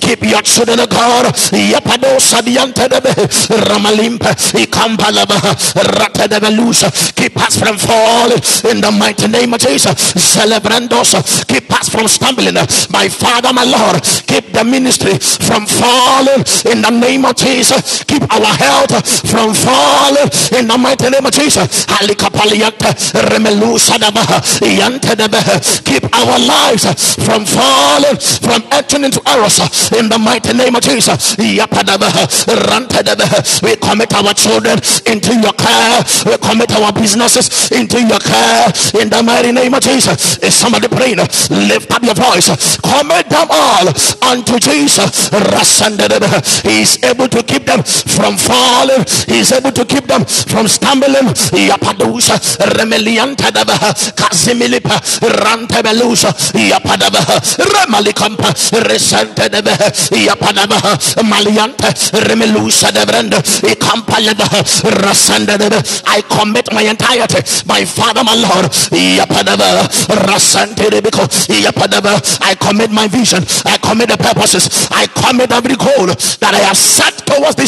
Keep your children, oh God. Ikampalaba Ratadevelusa. Keep us from falling in the mighty name of Jesus. Celebrandos. Keep us from stumbling. My Father, my Lord. Keep the ministry from falling in the name of Jesus. Keep our health from falling in the mighty name of Jesus. Keep our lives from falling, from entering into errors in the mighty name of Jesus. We commit our children into your care. We commit our businesses into your care in the mighty name of Jesus. Is somebody praying? Lift up your voice. Commit them all unto Jesus. He is able to keep them from falling. He's able to keep them from stumbling. Yapadusha remelianta daba kazimilipa rantebelusha yapadaba remalikampa resente debe yapadaba maliante remelusha debrende ikampaleba rasende debe I commit my entirety my father my lord yapadaba rasente debiko yapadaba I commit my vision I commit the purposes I commit every goal that I have set towards this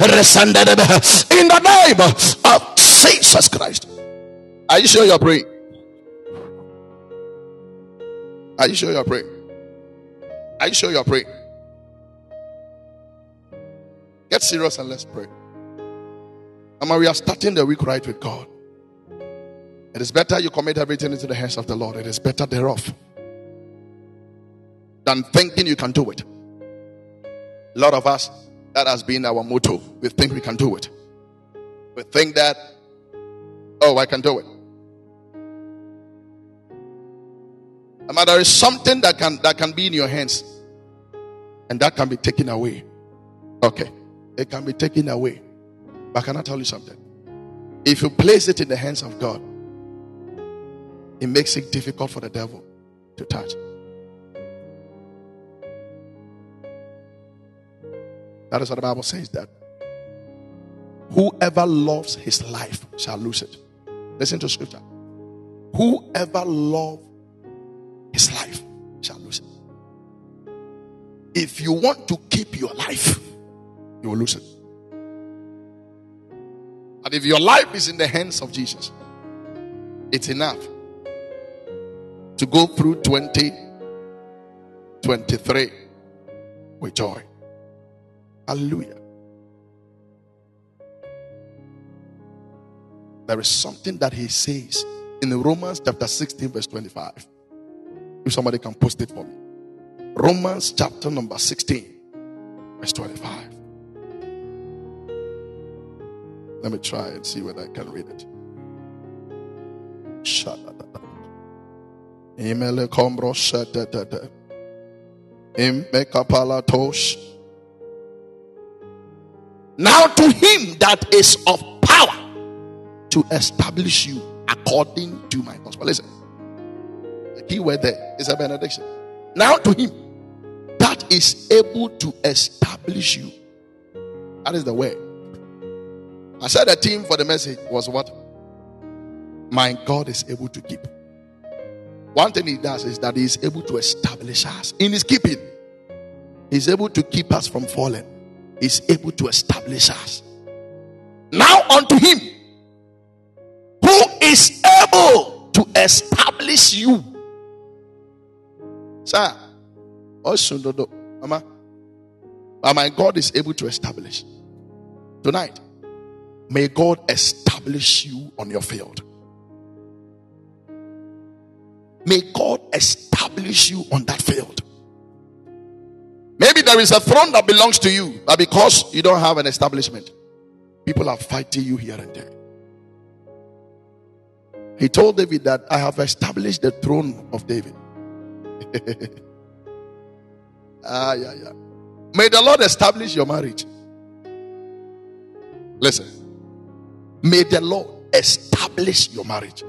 in the name of Jesus Christ. Are you sure you're praying? Are you sure you're praying? Are you sure you're praying? Get serious and let's pray. Amma, we are starting the week right with God. It is better you commit everything into the hands of the Lord. It is better thereof than thinking you can do it. A lot of us, that has been our motto. We think we can do it. We think that, oh, I can do it. But there is something that can that can be in your hands, and that can be taken away. Okay, it can be taken away. But can I tell you something? If you place it in the hands of God, it makes it difficult for the devil to touch. That is what the Bible says that whoever loves his life shall lose it. Listen to scripture. Whoever loves his life shall lose it. If you want to keep your life, you will lose it. And if your life is in the hands of Jesus, it's enough to go through 2023 with joy. Hallelujah. There is something that he says in Romans chapter 16, verse 25. If somebody can post it for me. Romans chapter number 16, verse 25. Let me try and see whether I can read it. Imekapalatos. Now to him that is of power to establish you according to my gospel. Listen the key word there is a benediction. Now to him that is able to establish you. That is the word. I said the theme for the message was what? My God is able to keep. One thing he does is that he is able to establish us in his keeping. He's able to keep us from falling. He's able to establish us. Now unto him who is able to establish you Sir, also, Mama, but my God is able to establish. Tonight, may God establish you on your field. May God establish you on that field. There is a throne that belongs to you, but because you don't have an establishment, people are fighting you here and there. He told David that I have established the throne of David. ah, yeah, yeah. May the Lord establish your marriage. Listen. May the Lord establish your marriage.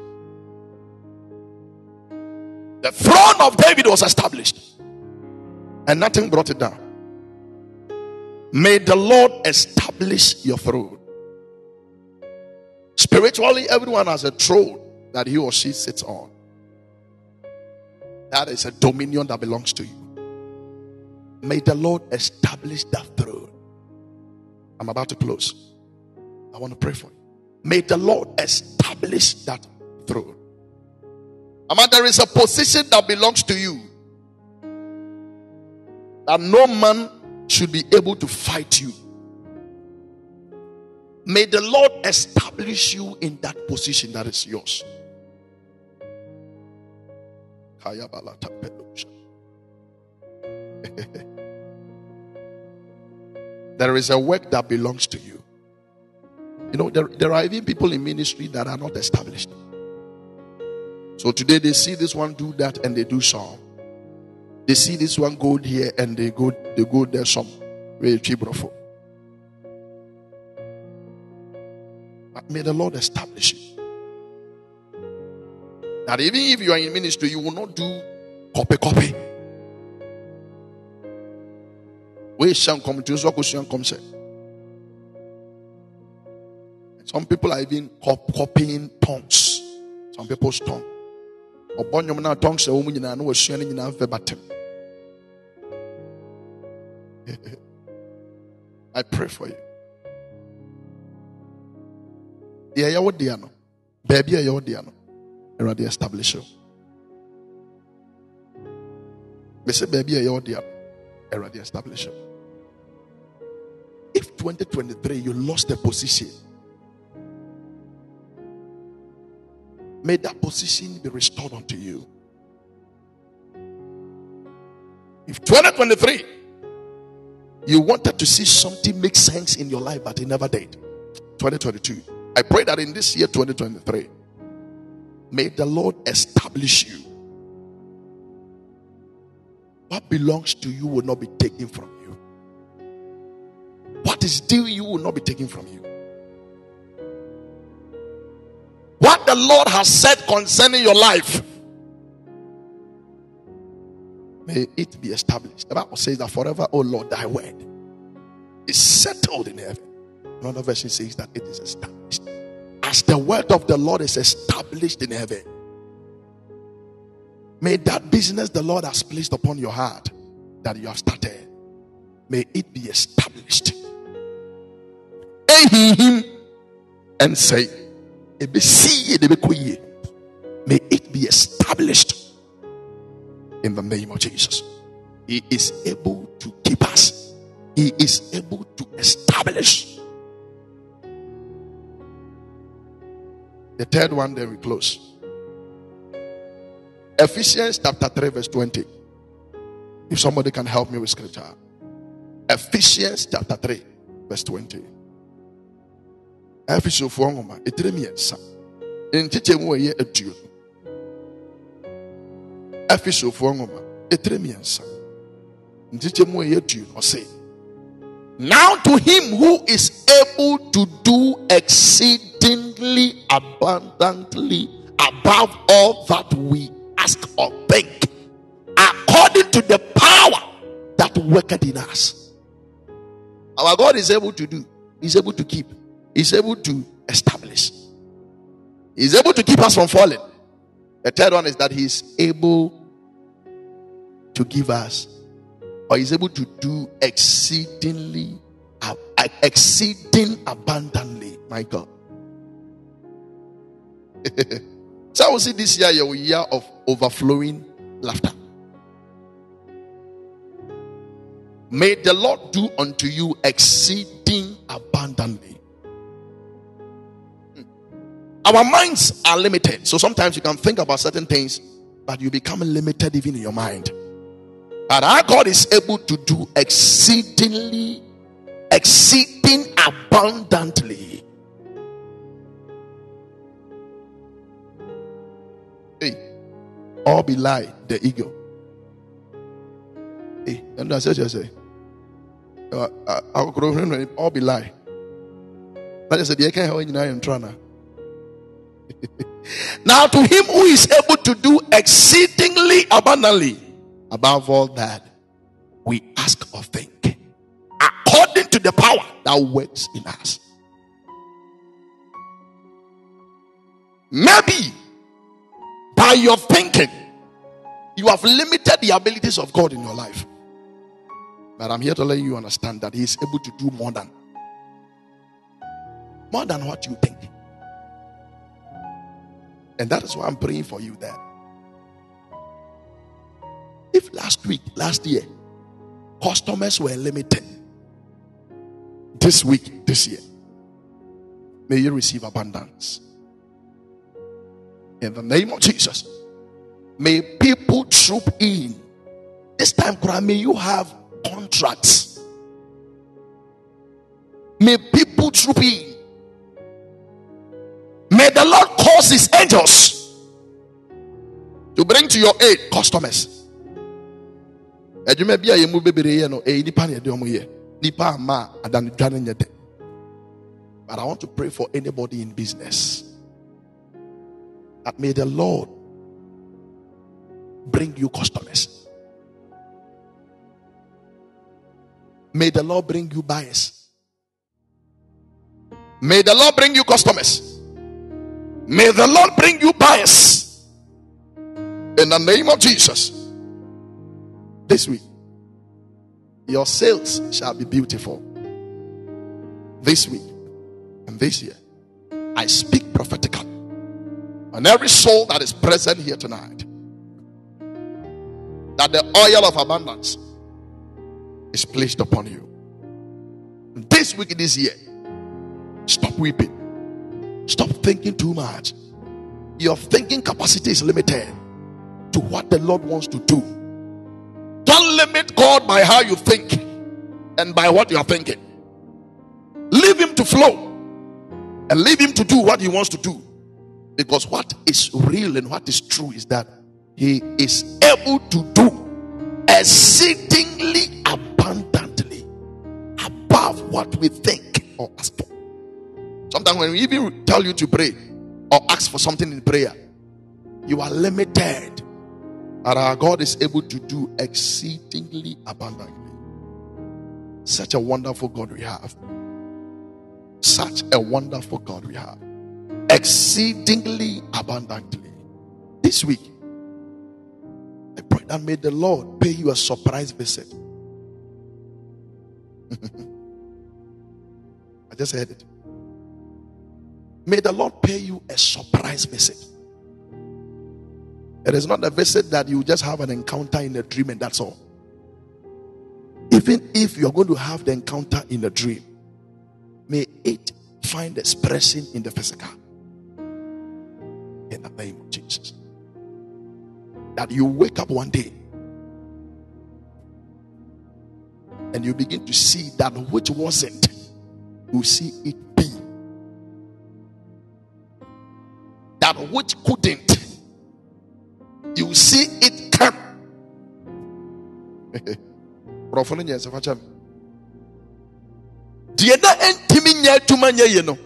The throne of David was established, and nothing brought it down. May the Lord establish your throne. Spiritually, everyone has a throne that he or she sits on. That is a dominion that belongs to you. May the Lord establish that throne. I'm about to close. I want to pray for you. May the Lord establish that throne. Ama, there is a position that belongs to you that no man should be able to fight you. May the Lord establish you in that position that is yours. there is a work that belongs to you. You know, there, there are even people in ministry that are not established. So today they see this one do that and they do some. They see this one gold here and they go they go there some. Very cheaper May the Lord establish it. That even if you are in ministry, you will not do copy copy. We come to come say. Some people are even copying tongues. Some people's tongue. ɔbɔ na tongues a no nyinaa mfɛ batem I pray for you. deɛ ɛyɛ wo deɛ no baabi a ɛyɛ wo deɛ no awurade establish o bɛsɛ baabi a ɛyɛ wo deɛ no awurade establish o if 2023 you lost a position May that position be restored unto you. If 2023 you wanted to see something make sense in your life, but it never did. 2022. I pray that in this year, 2023, may the Lord establish you. What belongs to you will not be taken from you. What is due you will not be taken from you. What the Lord has said concerning your life, may it be established. The Bible says that forever, oh Lord, thy word is settled in heaven. Another version says that it is established. As the word of the Lord is established in heaven, may that business the Lord has placed upon your heart that you have started, may it be established. and say, May it in the name of Jesus. He is able to keep us, He is able to establish. The third one, then we close. Ephesians chapter 3, verse 20. If somebody can help me with scripture. Ephesians chapter 3, verse 20. afisofoɔ nwoma ɛtire mmiɛnsa nkyekyɛ mu ɛyɛ aduonu afisofoɔ nwoma ɛtire mmiɛnsa nkyekyɛ mu ɛyɛ now to him who is able to do exceedingly abundantly above all that we ask or think according to the power that worketh in us our god is able to do he's able to keep He's able to establish. He's able to keep us from falling. The third one is that he's able to give us, or is able to do exceedingly, uh, exceeding abundantly. My God. so I will see this year your year of overflowing laughter. May the Lord do unto you exceeding abundantly. Our minds are limited. So sometimes you can think about certain things, but you become limited even in your mind. But our God is able to do exceedingly, exceeding abundantly. Hey, all be lie, the ego. Hey, and that's what you say. Uh, uh, all be lie. Is the can't help you in Trana. Now to him who is able to do exceedingly abundantly above all that we ask or think, according to the power that works in us. Maybe by your thinking, you have limited the abilities of God in your life. But I'm here to let you understand that He is able to do more than more than what you think. And that is why I'm praying for you there. If last week, last year, customers were limited, this week, this year, may you receive abundance. In the name of Jesus, may people troop in. This time, may you have contracts. May people troop in. May the Lord cause his angels to bring to your aid customers. Adwuma bi a yɛn mu bebree yɛ no ɛyɛ nipa na yɛde wɔn yɛ. Nipa ama nyɛ dɛ but i want to pray for anybody in business. That may the lord bring you customers. May the lord bring you buyers. May the lord bring you customers. May the Lord bring you buyers. In the name of Jesus. This week, your sales shall be beautiful. This week and this year, I speak prophetically on every soul that is present here tonight that the oil of abundance is placed upon you. This week, this year, stop weeping. Stop thinking too much. Your thinking capacity is limited to what the Lord wants to do. God by how you think and by what you are thinking. Leave Him to flow and leave Him to do what He wants to do. Because what is real and what is true is that He is able to do exceedingly abundantly above what we think or ask for. Sometimes when we even tell you to pray or ask for something in prayer, you are limited. But our God is able to do exceedingly abundantly. Such a wonderful God we have. Such a wonderful God we have. Exceedingly abundantly. This week, I pray that may the Lord pay you a surprise visit. I just heard it. May the Lord pay you a surprise visit. It is not a visit that you just have an encounter in a dream and that's all. Even if you're going to have the encounter in a dream, may it find expression in the physical. In the name of Jesus. That you wake up one day and you begin to see that which wasn't, you see it be. that which couldn't, Brɔfo no nyɛ nsɛm akyɛ me. Deɛ na ɛntumi nyɛ adwuma nyɛ yie no,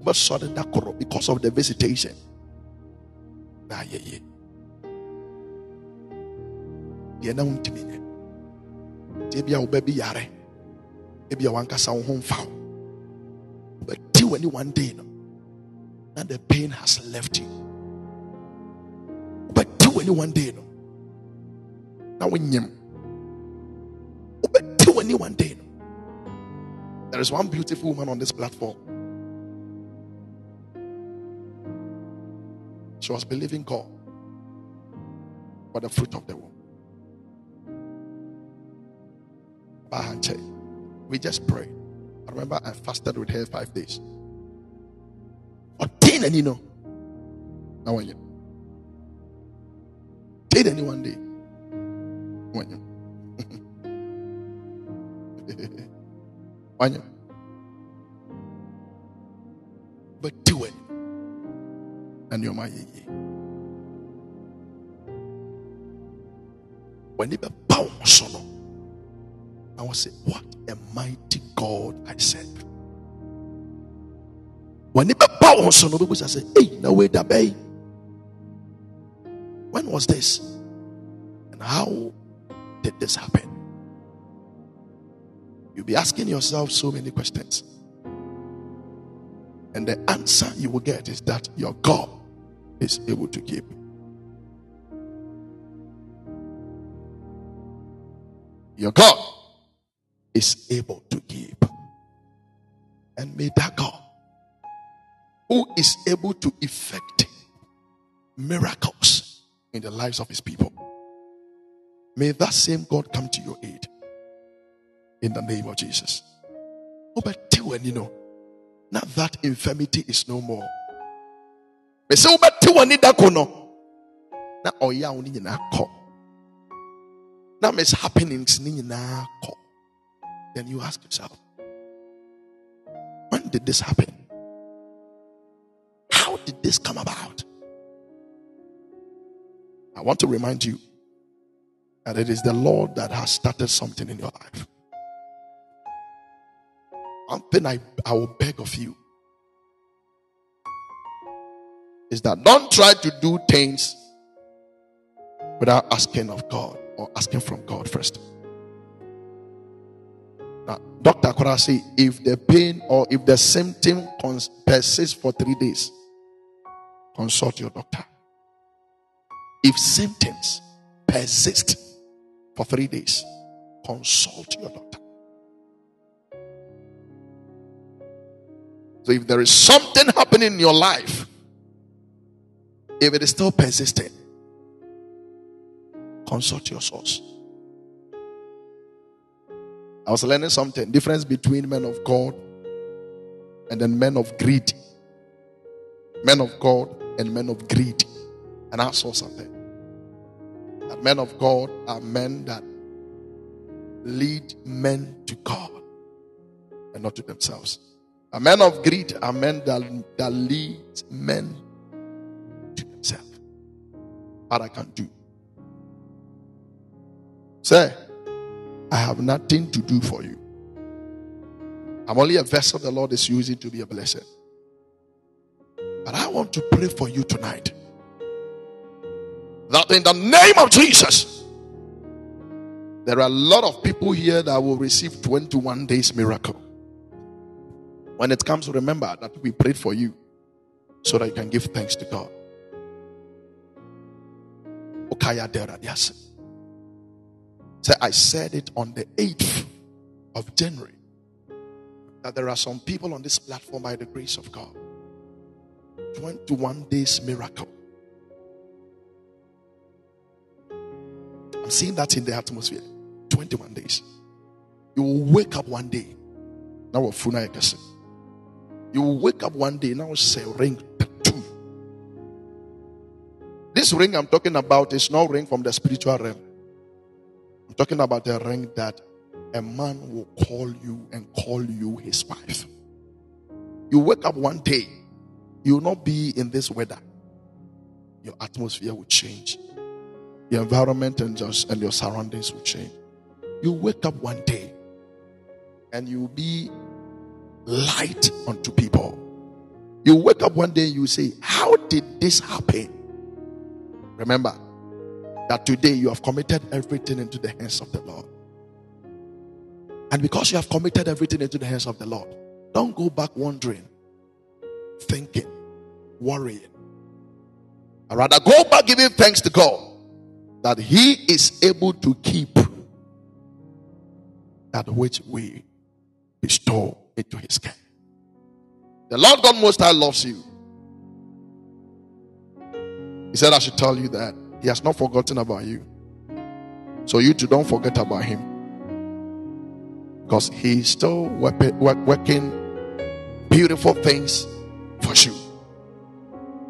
wobɛsɔre da korɔ because of the visitation. Na ayɛ yie. Deɛ na wontumi nyɛ. Deɛ bi a woba bi yare. Ebi a wankasa wo ho mfa wo. Wobɛti w'ani one day no that the pain has left you. But do any one day, no. Now when you but any one day. There is one beautiful woman on this platform. She was believing God for the fruit of the womb. We just pray. I remember I fasted with her five days ɔtee n'ani no na wɔnyɛ tee n'ani one day wɔnyɛ bɛti w'ani na nneɛma yɛ yie When he bow so no. I will say, What a mighty God I serve. When he bow so no, people say, Hey, no way that bay. When was this? And how did this happen? You'll be asking yourself so many questions. And the answer you will get is that your God is able to keep. Your God is able to keep. And may that God, who is able to effect miracles in the lives of his people, may that same God come to your aid in the name of Jesus. Now that infirmity is no more. Now. Now, miss happenings in a call. Then you ask yourself, when did this happen? How did this come about? I want to remind you that it is the Lord that has started something in your life. One thing I, I will beg of you is that don't try to do things without asking of God or asking from God first. Now, Dr. Korasi, if the pain or if the symptom persists for three days, consult your doctor. If symptoms persist for three days, consult your doctor. So if there is something happening in your life, if it is still persistent, consult your source. I was learning something difference between men of God and then men of greed. Men of God and men of greed. And I saw something. That men of God are men that lead men to God and not to themselves. A man of greed are men that, that men to themselves. What I can do. Say, I have nothing to do for you. I'm only a vessel the Lord is using to be a blessing. But I want to pray for you tonight. That in the name of Jesus, there are a lot of people here that will receive 21 days miracle. When it comes, remember that we prayed for you so that you can give thanks to God. Okaya Deradias. Say, I said it on the 8th of January that there are some people on this platform by the grace of God. 21 days miracle. I'm seeing that in the atmosphere. 21 days. You will wake up one day. Now, you will wake up one day now say ring. This ring I'm talking about is not ring from the spiritual realm. I'm talking about a ring that a man will call you and call you his wife. You wake up one day, you will not be in this weather. Your atmosphere will change. Your environment and just and your surroundings will change. You wake up one day and you will be light unto people. You wake up one day and you say, How did this happen? Remember that today you have committed everything into the hands of the Lord. And because you have committed everything into the hands of the Lord, don't go back wondering, thinking, worrying. I rather go back giving thanks to God that He is able to keep that which we bestow into his care. The Lord God Most High loves you. He said, I should tell you that he has not forgotten about you. So you too don't forget about him. Because he's still working beautiful things for you.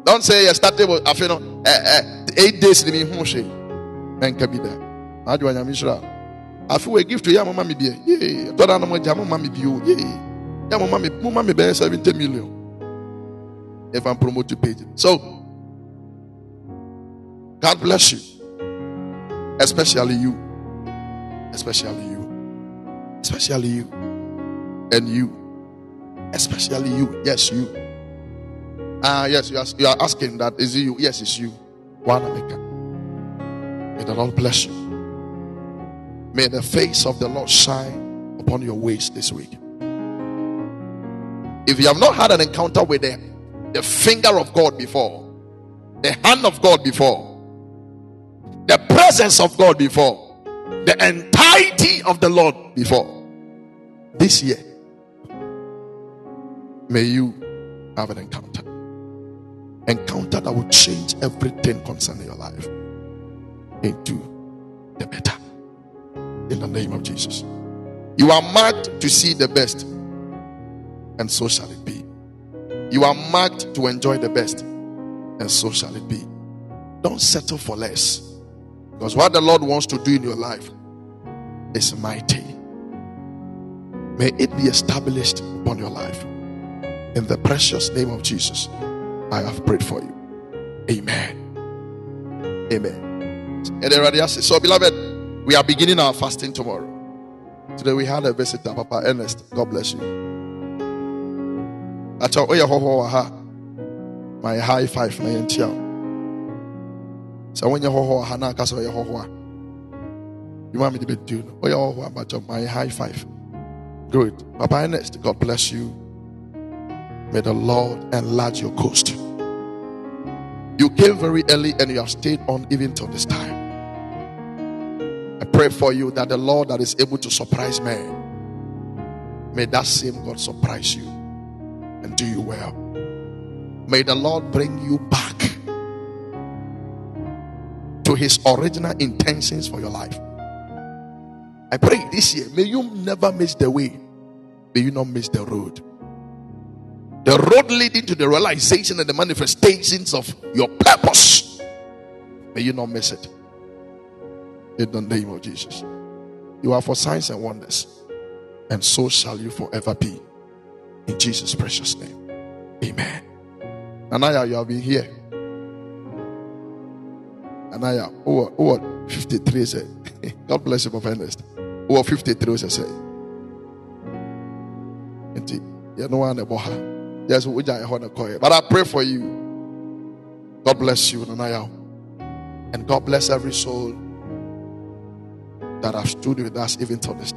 Don't say you started with I feel eh, eh, eight days in me say men can be there. How do I? I feel a gift to you, mamma. Yeah, I thought I'm a mamma. Yeah. Yeah, my mommy, my mommy bear 70 million. If I'm promoted page. So God bless you. Especially you. Especially you. Especially you. And you. Especially you. Yes, you. Ah, yes, you are, you are asking that. Is it you? Yes, it's you. One America. May the Lord bless you. May the face of the Lord shine upon your ways this week. If you have not had an encounter with the, the finger of God before, the hand of God before, the presence of God before, the entirety of the Lord before, this year, may you have an encounter. Encounter that will change everything concerning your life into the better. In the name of Jesus. You are marked to see the best and so shall it be. You are marked to enjoy the best, and so shall it be. Don't settle for less. Because what the Lord wants to do in your life is mighty. May it be established upon your life. In the precious name of Jesus, I have prayed for you. Amen. Amen. So, beloved, we are beginning our fasting tomorrow. Today we had a visitor, Papa Ernest. God bless you akyɛ woyɛ hɔhɔ wɔ ha. Ma yɛ high five na yɛntia wo. Sɛ wonyɛ hɔhɔ wɔ ha na aka sɛ ɔyɛ hɔhɔ a dwuma mede bɛdu no woyɛ hɔhɔ a bakyɛ ma yɛ high five. Good. Papa ernest god bless you. May the lord enlarge your coast. You came very early and you have stayed on even till this time. I pray for you that the Lord that is able to surprise men, may that same God surprise you and do you well. May the Lord bring you back to his original intentions for your life. I pray this year, may you never miss the way, may you not miss the road. The road leading to the realization and the manifestations of your purpose, may you not miss it. In the name of Jesus. You are for signs and wonders, and so shall you forever be. In Jesus' precious name. Amen. Anaya, you have been here. Anaya, oh, oh, 53 said. God bless you, my friend. Oh, 53 said. You know one about Yes, we But I pray for you. God bless you, Anaya. And God bless every soul that have stood with us even till this